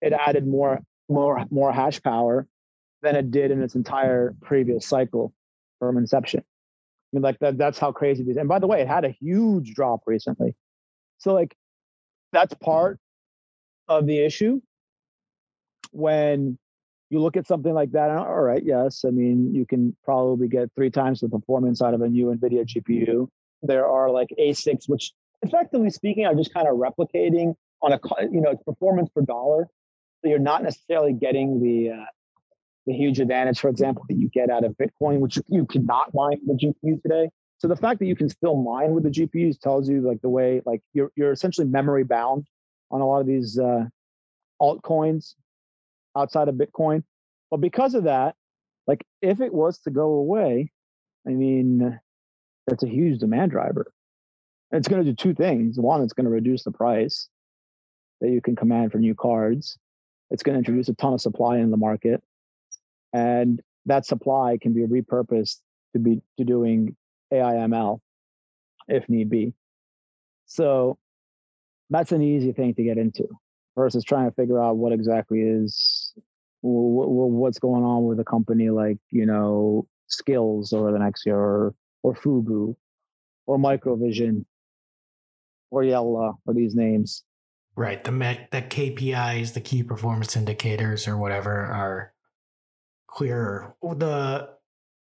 S2: it added more, more, more hash power than it did in its entire previous cycle from inception. I mean, like that, that's how crazy these. And by the way, it had a huge drop recently. So like that's part of the issue when you look at something like that. All right, yes, I mean you can probably get three times the performance out of a new NVIDIA GPU. There are like ASICs, which effectively speaking are just kind of replicating on a you know performance per dollar. So you're not necessarily getting the uh, the huge advantage, for example, that you get out of Bitcoin, which you cannot mine with the GPU today. So the fact that you can still mine with the GPUs tells you like the way like you're you're essentially memory bound on a lot of these uh, altcoins outside of Bitcoin. But because of that, like if it was to go away, I mean, that's a huge demand driver. It's going to do two things. One, it's going to reduce the price that you can command for new cards. It's going to introduce a ton of supply in the market and that supply can be repurposed to be to doing AIML if need be. So that's an easy thing to get into versus trying to figure out what exactly is what's going on with a company like you know Skillz over the next year or, or fubo or microvision or Yalla or these names
S1: right the met the kpis the key performance indicators or whatever are clearer. The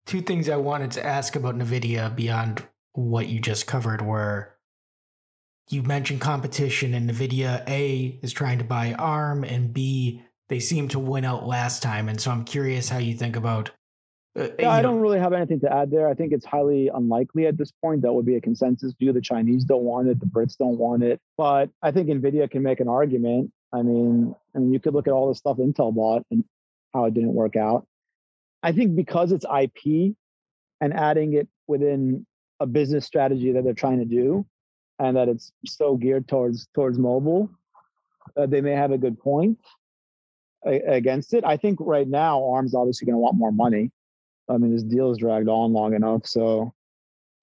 S1: two things I wanted to ask about NVIDIA beyond what you just covered were you mentioned competition, and NVIDIA A is trying to buy ARM, and B, they seem to win out last time. And so I'm curious how you think about.
S2: Uh, yeah, I don't really have anything to add there. I think it's highly unlikely at this point that would be a consensus view. The Chinese don't want it, the Brits don't want it. But I think NVIDIA can make an argument. I mean, I mean, you could look at all the stuff Intel bought and how it didn't work out. I think because it's IP and adding it within a business strategy that they're trying to do, and that it's so geared towards towards mobile, uh, they may have a good point against it. I think right now Arm's obviously going to want more money. I mean, this deal is dragged on long enough, so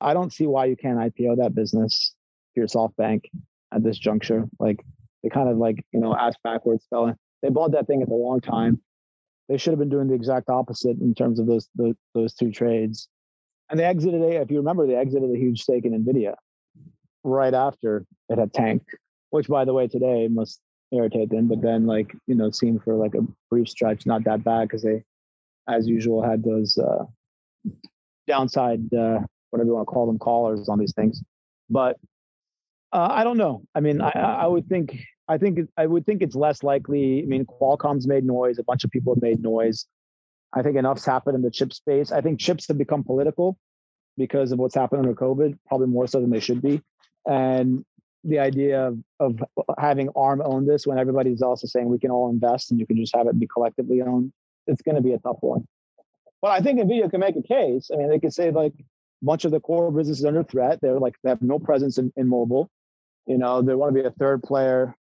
S2: I don't see why you can't IPO that business to your SoftBank at this juncture. Like they kind of like you know ass backwards fella. They bought that thing at the wrong time. They should have been doing the exact opposite in terms of those those, those two trades. And they exited a, if you remember, they exited a huge stake in Nvidia right after it had tanked, which by the way today must irritate them. But then like you know seemed for like a brief stretch not that bad because they, as usual, had those uh, downside uh, whatever you want to call them collars on these things. But uh, I don't know. I mean, I, I would think I think I would think it's less likely. I mean, Qualcomm's made noise. A bunch of people have made noise. I think enough's happened in the chip space. I think chips have become political because of what's happened under COVID, probably more so than they should be. And the idea of, of having ARM own this when everybody's also saying we can all invest and you can just have it be collectively owned, it's going to be a tough one. But I think NVIDIA can make a case. I mean, they could say like a bunch of the core businesses under threat. They're like they have no presence in, in mobile. You know, they want to be a third player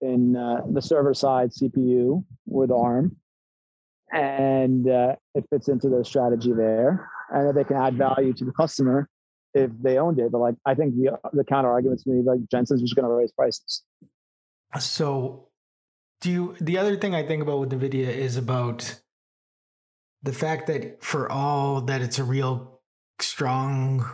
S2: in uh, the server side CPU with ARM, and uh, it fits into their strategy there, and that they can add value to the customer if they owned it. But like, I think the the counter argument to me, like Jensen's just going to raise prices.
S1: So, do you? The other thing I think about with Nvidia is about the fact that for all that it's a real strong,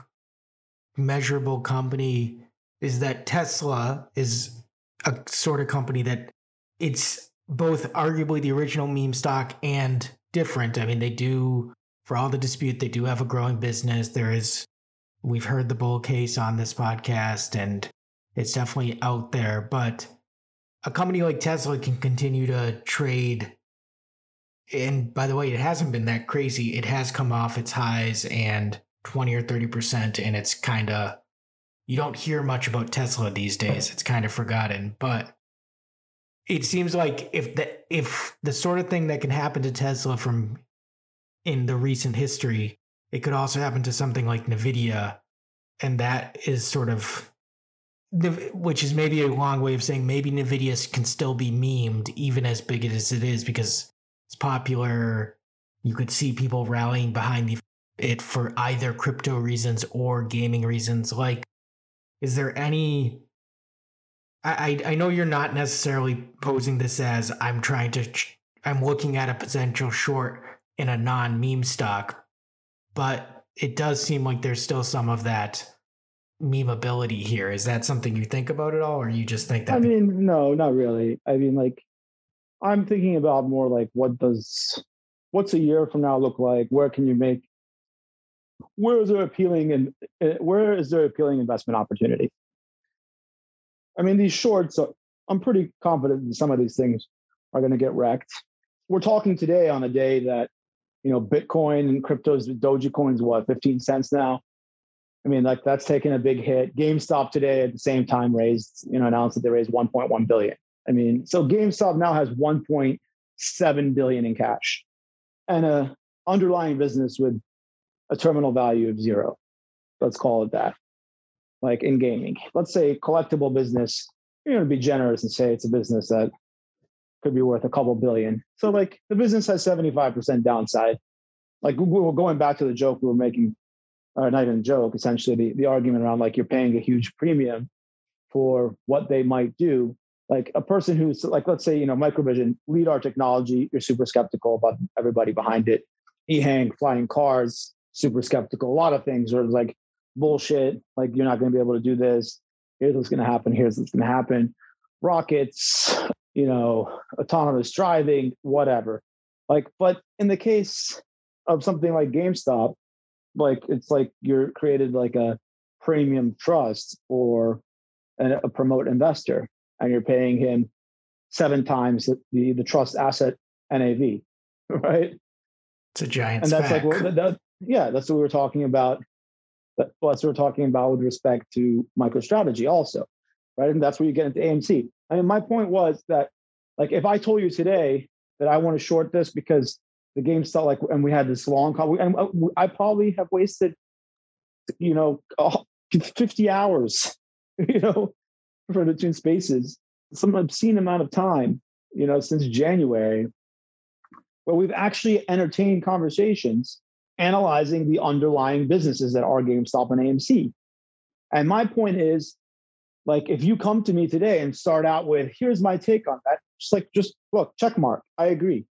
S1: measurable company, is that Tesla is a sort of company that it's both arguably the original meme stock and different. I mean, they do, for all the dispute, they do have a growing business. There is, we've heard the bull case on this podcast, and it's definitely out there. But a company like Tesla can continue to trade. And by the way, it hasn't been that crazy. It has come off its highs and 20 or 30%, and it's kind of, you don't hear much about Tesla these days. It's kind of forgotten. But it seems like if the if the sort of thing that can happen to Tesla from in the recent history, it could also happen to something like Nvidia, and that is sort of which is maybe a long way of saying maybe Nvidia can still be memed even as big as it is because it's popular. You could see people rallying behind it for either crypto reasons or gaming reasons. Like, is there any I, I know you're not necessarily posing this as I'm trying to I'm looking at a potential short in a non meme stock, but it does seem like there's still some of that memeability here. Is that something you think about at all, or you just think that?
S2: I mean, no, not really. I mean, like, I'm thinking about more like what does what's a year from now look like? Where can you make? Where is there appealing and uh, where is there appealing investment opportunity? I mean, these shorts, I'm pretty confident that some of these things are going to get wrecked. We're talking today on a day that, you know, Bitcoin and cryptos, Dogecoin's what, 15 cents now? I mean, like that's taken a big hit. GameStop today at the same time raised, you know, announced that they raised 1.1 billion. I mean, so GameStop now has 1.7 billion in cash and a underlying business with a terminal value of zero. Let's call it that like in gaming. Let's say collectible business, you're going to be generous and say it's a business that could be worth a couple billion. So like the business has 75% downside. Like we were going back to the joke we were making, or not even a joke, essentially the, the argument around like you're paying a huge premium for what they might do. Like a person who's like, let's say, you know, Microvision, LiDAR technology, you're super skeptical about everybody behind it. EHang, flying cars, super skeptical. A lot of things are like bullshit. Like you're not going to be able to do this. Here's what's going to happen. Here's what's going to happen. Rockets, you know, autonomous driving, whatever. Like, but in the case of something like GameStop, like it's like you're created like a premium trust or a, a promote investor, and you're paying him seven times the, the, the trust asset NAV, right?
S1: It's a giant.
S2: And that's like that, that, yeah, that's what we were talking about that's what we're talking about with respect to MicroStrategy also, right? And that's where you get into AMC. I mean, my point was that, like, if I told you today that I want to short this because the game still like, and we had this long call, and uh, I probably have wasted, you know, 50 hours, you know, for the twin spaces, some obscene amount of time, you know, since January, where we've actually entertained conversations analyzing the underlying businesses that are GameStop and AMC. And my point is, like, if you come to me today and start out with, here's my take on that, just like, just look, check mark. I agree.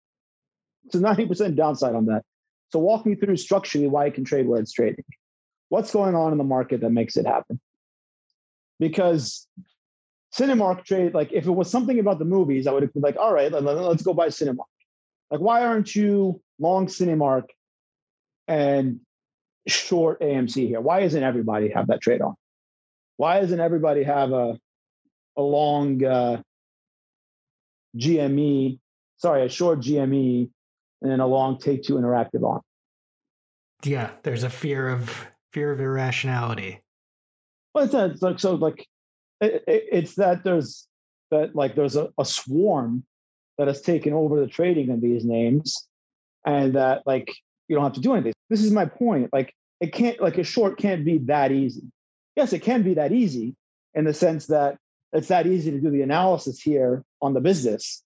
S2: It's a 90% downside on that. So walk me through structurally why it can trade where it's trading. What's going on in the market that makes it happen? Because Cinemark trade, like if it was something about the movies, I would have been like, all right, let's go buy Cinemark. Like, why aren't you long Cinemark and short AMC here? Why doesn't everybody have that trade on? Why doesn't everybody have a a long uh, GME, sorry, a short GME, and then a long Take Two Interactive on?
S1: Yeah, there's a fear of fear of irrationality.
S2: Well, it's, it's like so like it, it, it's that there's that like there's a, a swarm that has taken over the trading of these names, and that like you don't have to do anything. This is my point. Like it can't like a short can't be that easy. Yes, it can be that easy in the sense that it's that easy to do the analysis here on the business.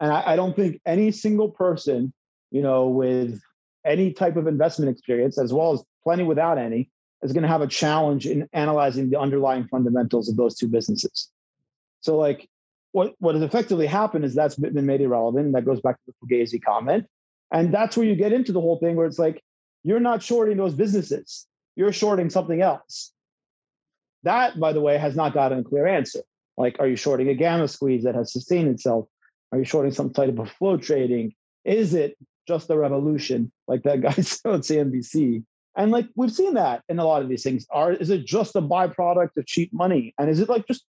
S2: And I, I don't think any single person, you know, with any type of investment experience, as well as plenty without any, is going to have a challenge in analyzing the underlying fundamentals of those two businesses. So, like, what what has effectively happened is that's been made irrelevant. That goes back to the Fugazi comment, and that's where you get into the whole thing where it's like you're not shorting those businesses, you're shorting something else. That, by the way, has not gotten a clear answer. Like, are you shorting a gamma squeeze that has sustained itself? Are you shorting some type of flow trading? Is it just a revolution like that guy said on CNBC? And like we've seen that in a lot of these things. Are is it just a byproduct of cheap money? And is it like just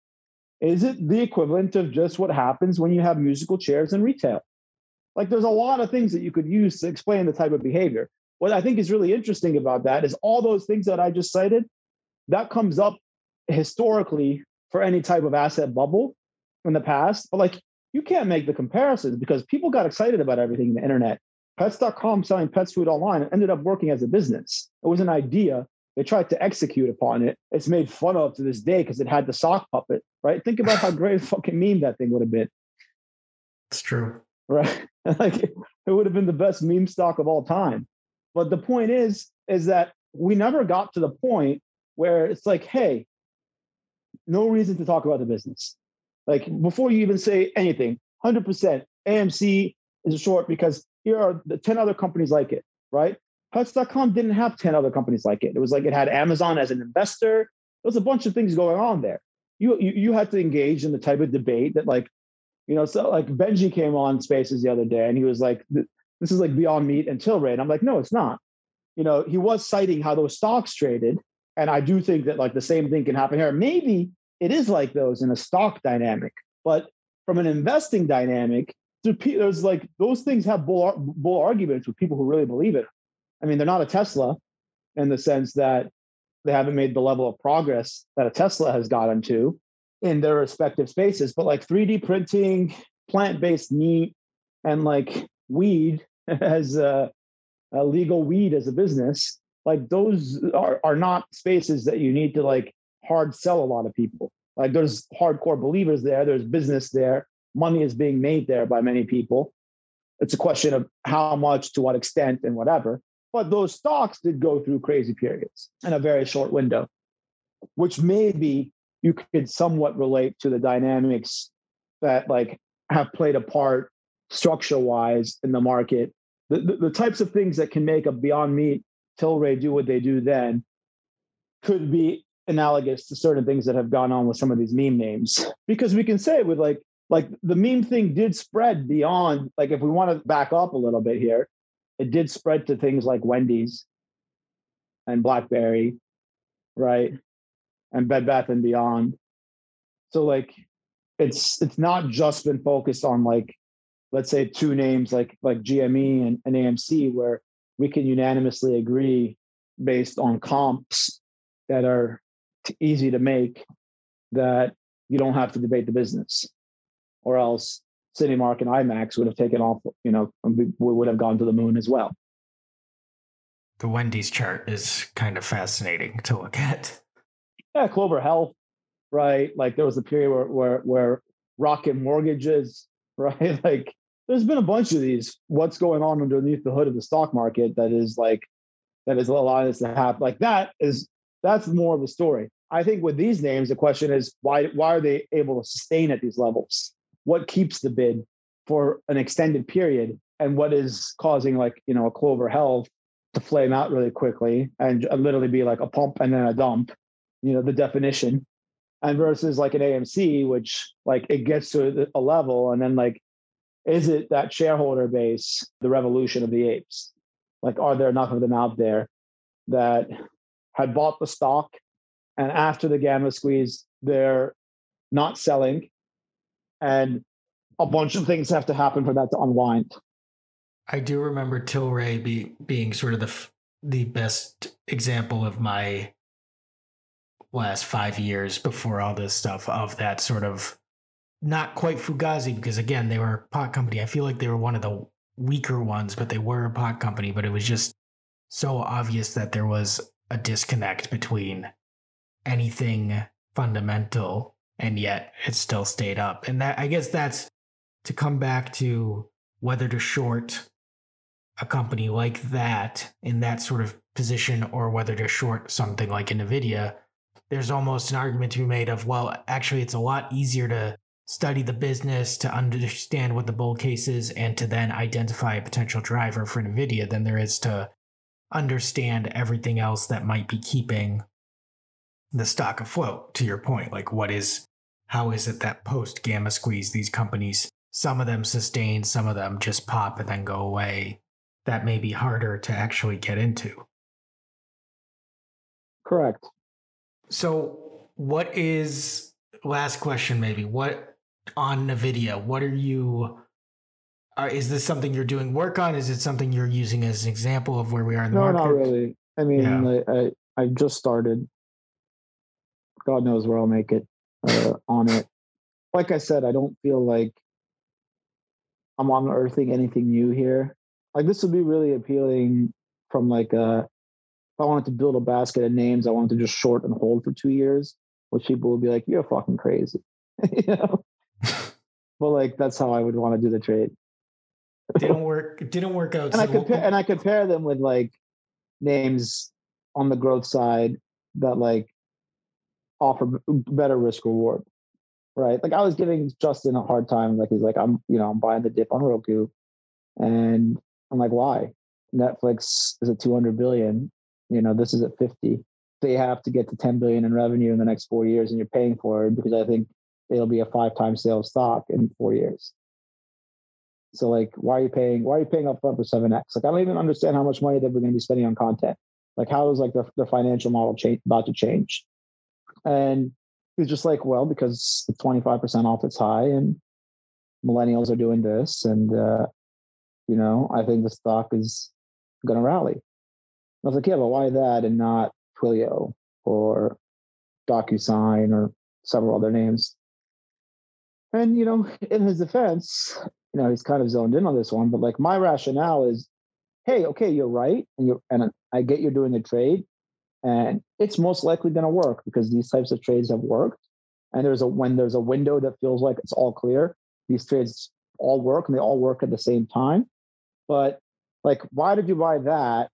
S2: is it the equivalent of just what happens when you have musical chairs in retail? Like there's a lot of things that you could use to explain the type of behavior. What I think is really interesting about that is all those things that I just cited, that comes up historically for any type of asset bubble in the past. But like you can't make the comparisons because people got excited about everything in the internet. Pets.com selling pets food online ended up working as a business. It was an idea. They tried to execute upon it. It's made fun of to this day because it had the sock puppet, right? Think about how great a fucking meme that thing would have been.
S1: It's true.
S2: Right. like it would have been the best meme stock of all time. But the point is, is that we never got to the point where it's like, hey, no reason to talk about the business. Like before you even say anything, 100% AMC is short because here are the 10 other companies like it, right? Pets.com didn't have 10 other companies like it. It was like it had Amazon as an investor. There was a bunch of things going on there. You, you, you had to engage in the type of debate that like, you know, so like Benji came on Spaces the other day and he was like, this is like Beyond Meat and Tilray. And I'm like, no, it's not. You know, he was citing how those stocks traded. And I do think that like the same thing can happen here. Maybe it is like those in a stock dynamic, but from an investing dynamic, there's like those things have bull, bull arguments with people who really believe it. I mean, they're not a Tesla in the sense that they haven't made the level of progress that a Tesla has gotten to in their respective spaces, but like 3D printing, plant based meat, and like weed as a, a, legal weed as a business, like those are, are not spaces that you need to like hard sell a lot of people. Like there's hardcore believers there, there's business there, money is being made there by many people. It's a question of how much, to what extent, and whatever. But those stocks did go through crazy periods in a very short window, which maybe you could somewhat relate to the dynamics that like have played a part structure wise in the market. The, the, types of things that can make a Beyond Meat Tilray do what they do then could be analogous to certain things that have gone on with some of these meme names. Because we can say with like like the meme thing did spread beyond like if we want to back up a little bit here it did spread to things like wendy's and blackberry right and bed bath and beyond so like it's it's not just been focused on like let's say two names like like gme and, and amc where we can unanimously agree based on comps that are t- easy to make that you don't have to debate the business or else Cinemark and IMAX would have taken off, you know, we would have gone to the moon as well.
S1: The Wendy's chart is kind of fascinating to look at.
S2: Yeah, Clover Health, right? Like there was a period where where, where Rocket Mortgages, right? Like there's been a bunch of these. What's going on underneath the hood of the stock market that is like that is allowing us to have like that is that's more of a story. I think with these names, the question is why why are they able to sustain at these levels? what keeps the bid for an extended period and what is causing like you know a clover health to flame out really quickly and literally be like a pump and then a dump you know the definition and versus like an amc which like it gets to a level and then like is it that shareholder base the revolution of the apes like are there enough of them out there that had bought the stock and after the gamma squeeze they're not selling and a bunch of things have to happen for that to unwind.
S1: I do remember Tilray be, being sort of the the best example of my last five years before all this stuff of that sort of not quite Fugazi because again they were a pot company. I feel like they were one of the weaker ones, but they were a pot company. But it was just so obvious that there was a disconnect between anything fundamental and yet it still stayed up. And that I guess that's to come back to whether to short a company like that in that sort of position or whether to short something like Nvidia. There's almost an argument to be made of well, actually, it's a lot easier to study the business to understand what the bull case is and to then identify a potential driver for Nvidia than there is to understand everything else that might be keeping the stock afloat to your point. Like what is how is it that post gamma squeeze these companies some of them sustain some of them just pop and then go away? That may be harder to actually get into.
S2: Correct.
S1: So what is last question maybe what on nvidia? What are you are, is this something you're doing work on? Is it something you're using as an example of where we are in the
S2: no
S1: market?
S2: not really. I mean
S1: Yeah.
S2: I, I i just started. God knows where i'll make it uh, on it. Like i said i don't feel like i'm unearthing anything new here. Like this would be really appealing from like a if i wanted to build a basket of names i wanted to just short and hold for two years which people would be like you're fucking crazy. You know but like that's how i would want to do the trade
S1: didn't work it didn't work out
S2: and I
S1: so we'll-
S2: compare and I compare them with like names on the growth side that like offer better risk reward, right? Like I was giving Justin a hard time, like he's like I'm you know I'm buying the dip on Roku, and I'm like why? Netflix is at 200 billion, you know this is at 50. They have to get to 10 billion in revenue in the next four years, and you're paying for it because I think it'll be a five times sales stock in four years. So like, why are you paying? Why are you paying upfront for seven x? Like, I don't even understand how much money that we're going to be spending on content. Like, how is like the, the financial model change about to change? And he's just like, well, because it's twenty five percent off its high, and millennials are doing this, and uh, you know, I think the stock is going to rally. I was like, yeah, but why that and not Twilio or DocuSign or several other names? And you know, in his defense, you know, he's kind of zoned in on this one, but like my rationale is, hey, okay, you're right, and you and I get you're doing a trade, and it's most likely going to work because these types of trades have worked. And there's a when there's a window that feels like it's all clear, these trades all work and they all work at the same time. But like, why did you buy that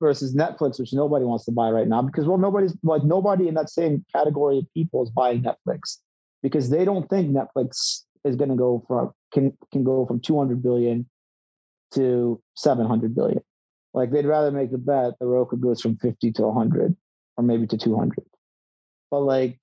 S2: versus Netflix, which nobody wants to buy right now? Because well, nobody's like nobody in that same category of people is buying Netflix because they don't think Netflix is going to go from can can go from 200 billion to 700 billion. Like they'd rather make the bet the Roku goes from 50 to 100 or maybe to 200. But like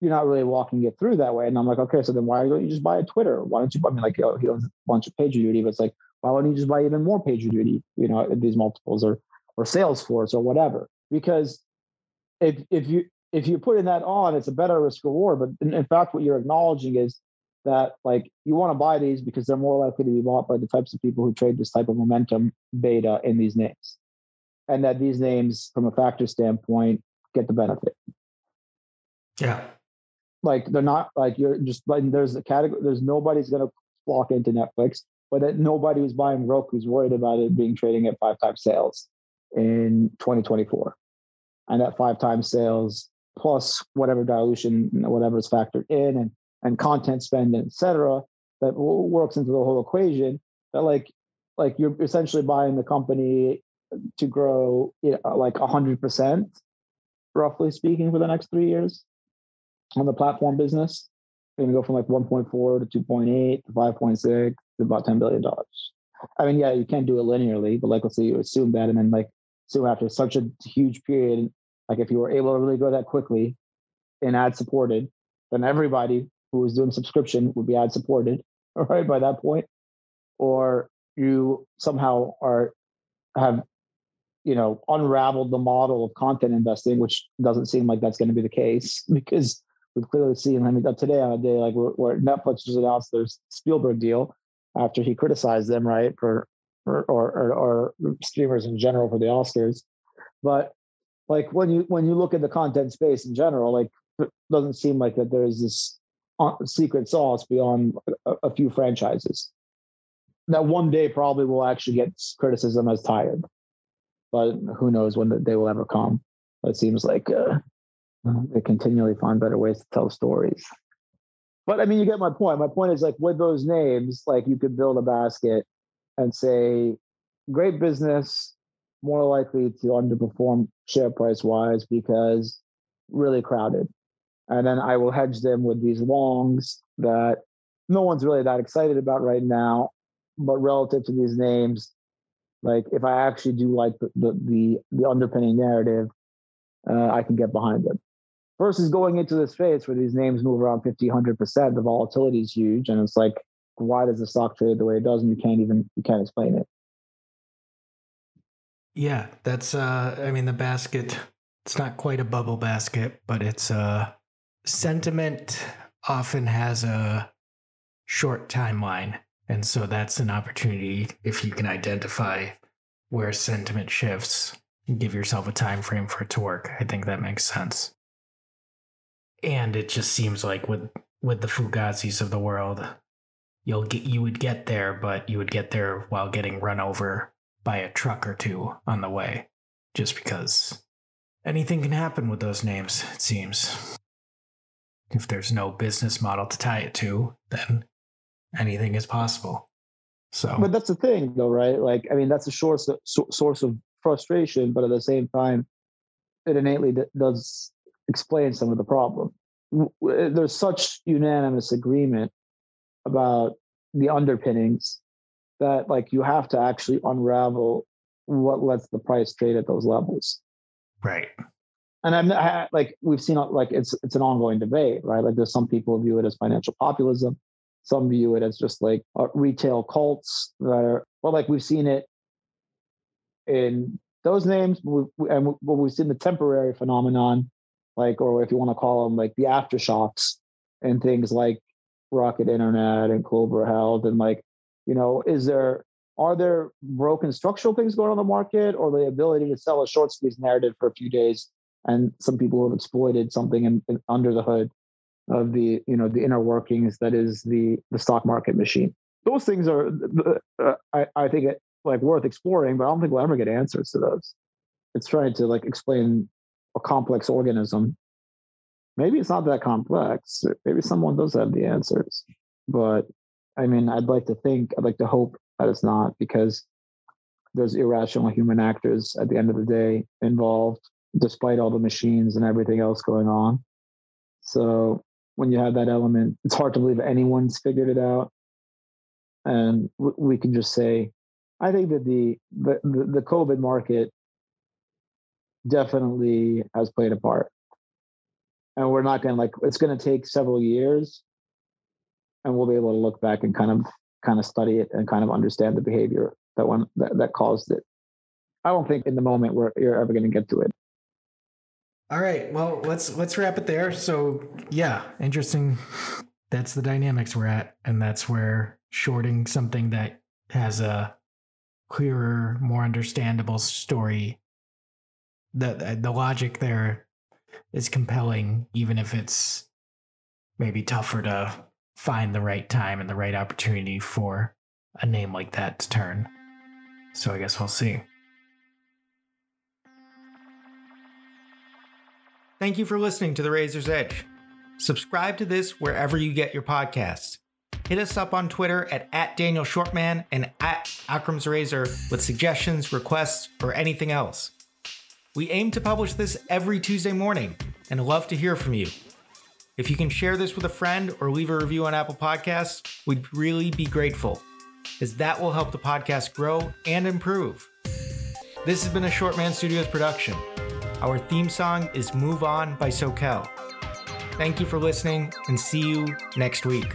S2: you're not really walking it through that way. And I'm like, okay, so then why don't you just buy a Twitter? Why don't you? I mean, like, oh, he owns a bunch of PagerDuty, but it's like, why don't you just buy even more PagerDuty? You know, these multiples or or Salesforce or whatever? Because if if you if you're putting that on, it's a better risk reward. But in, in fact, what you're acknowledging is that like you want to buy these because they're more likely to be bought by the types of people who trade this type of momentum beta in these names, and that these names, from a factor standpoint, get the benefit.
S1: yeah
S2: Like they're not like you're just like there's a category. There's nobody's going to flock into Netflix, but that nobody who's buying Roku is worried about it being trading at five times sales in 2024, and that five times sales plus whatever dilution, whatever is factored in, and and content spend, et cetera, that w- works into the whole equation. That like like you're essentially buying the company to grow you know, like hundred percent, roughly speaking, for the next three years on the platform business. You're gonna go from like 1.4 to 2.8 to 5.6 to about 10 billion dollars. I mean, yeah, you can't do it linearly, but like let's say you assume that, and then like assume after such a huge period, like if you were able to really go that quickly and ad supported, then everybody who was doing subscription would be ad supported, right? by that point. Or you somehow are have you know unraveled the model of content investing, which doesn't seem like that's going to be the case because we've clearly seen. I mean, today on a day like where, Netflix just announced their Spielberg deal after he criticized them, right, for or or, or, or streamers in general for the Oscars, but like when you when you look at the content space in general, like it doesn't seem like that there's this uh, secret sauce beyond a, a few franchises that one day probably will actually get criticism as tired, but who knows when they will ever come. It seems like uh, they continually find better ways to tell stories. But I mean, you get my point. My point is like with those names, like you could build a basket and say, great business, more likely to underperform share price wise because really crowded. And then I will hedge them with these longs that no one's really that excited about right now. But relative to these names, like if I actually do like the the the, underpinning narrative, uh, I can get behind them. Versus going into this phase where these names move around 50, 100%, the volatility is huge. And it's like, why does the stock trade the way it does? And you can't even, you can't explain it.
S1: Yeah, that's, uh, I mean, the basket, it's not quite a bubble basket, but it's, uh, sentiment often has a short timeline. And so that's an opportunity if you can identify where sentiment shifts give yourself a time frame for it to work. I think that makes sense. And it just seems like with with the Fugazis of the world, you'll get you would get there, but you would get there while getting run over by a truck or two on the way. Just because anything can happen with those names, it seems. If there's no business model to tie it to, then anything is possible. So,
S2: but that's the thing, though, right? Like, I mean, that's a source source of frustration, but at the same time, it innately does explain some of the problem. There's such unanimous agreement about the underpinnings that, like, you have to actually unravel what lets the price trade at those levels.
S1: Right.
S2: And I'm I, like we've seen like it's it's an ongoing debate, right? Like there's some people view it as financial populism, some view it as just like uh, retail cults that are well, like we've seen it in those names, and we've seen the temporary phenomenon, like, or if you want to call them like the aftershocks and things like Rocket Internet and Clover Health, and like, you know, is there are there broken structural things going on the market, or the ability to sell a short squeeze narrative for a few days, and some people have exploited something in, in, under the hood of the you know the inner workings that is the the stock market machine. Those things are, uh, I, I think, it, like worth exploring, but I don't think we'll ever get answers to those. It's trying to like explain a complex organism. Maybe it's not that complex. Maybe someone does have the answers. But I mean, I'd like to think, I'd like to hope that it's not because there's irrational human actors at the end of the day involved, despite all the machines and everything else going on. So when you have that element, it's hard to believe anyone's figured it out. And we can just say, I think that the the the COVID market definitely has played a part, and we're not going to like it's going to take several years, and we'll be able to look back and kind of kind of study it and kind of understand the behavior that one that, that caused it. I don't think in the moment we're you're ever going to get to it.
S1: All right, well let's let's wrap it there. So yeah, interesting. That's the dynamics we're at, and that's where shorting something that has a clearer, more understandable story. The the logic there is compelling, even if it's maybe tougher to find the right time and the right opportunity for a name like that to turn. So I guess we'll see. Thank you for listening to The Razor's Edge. Subscribe to this wherever you get your podcasts. Hit us up on Twitter at, at Daniel Shvartsman and at Akram's Razor with suggestions, requests, or anything else. We aim to publish this every Tuesday morning and love to hear from you. If you can share this with a friend or leave a review on Apple Podcasts, we'd really be grateful, as that will help the podcast grow and improve. This has been a Shvartsman Studios production. Our theme song is Move On by Soquel. Thank you for listening and see you next week.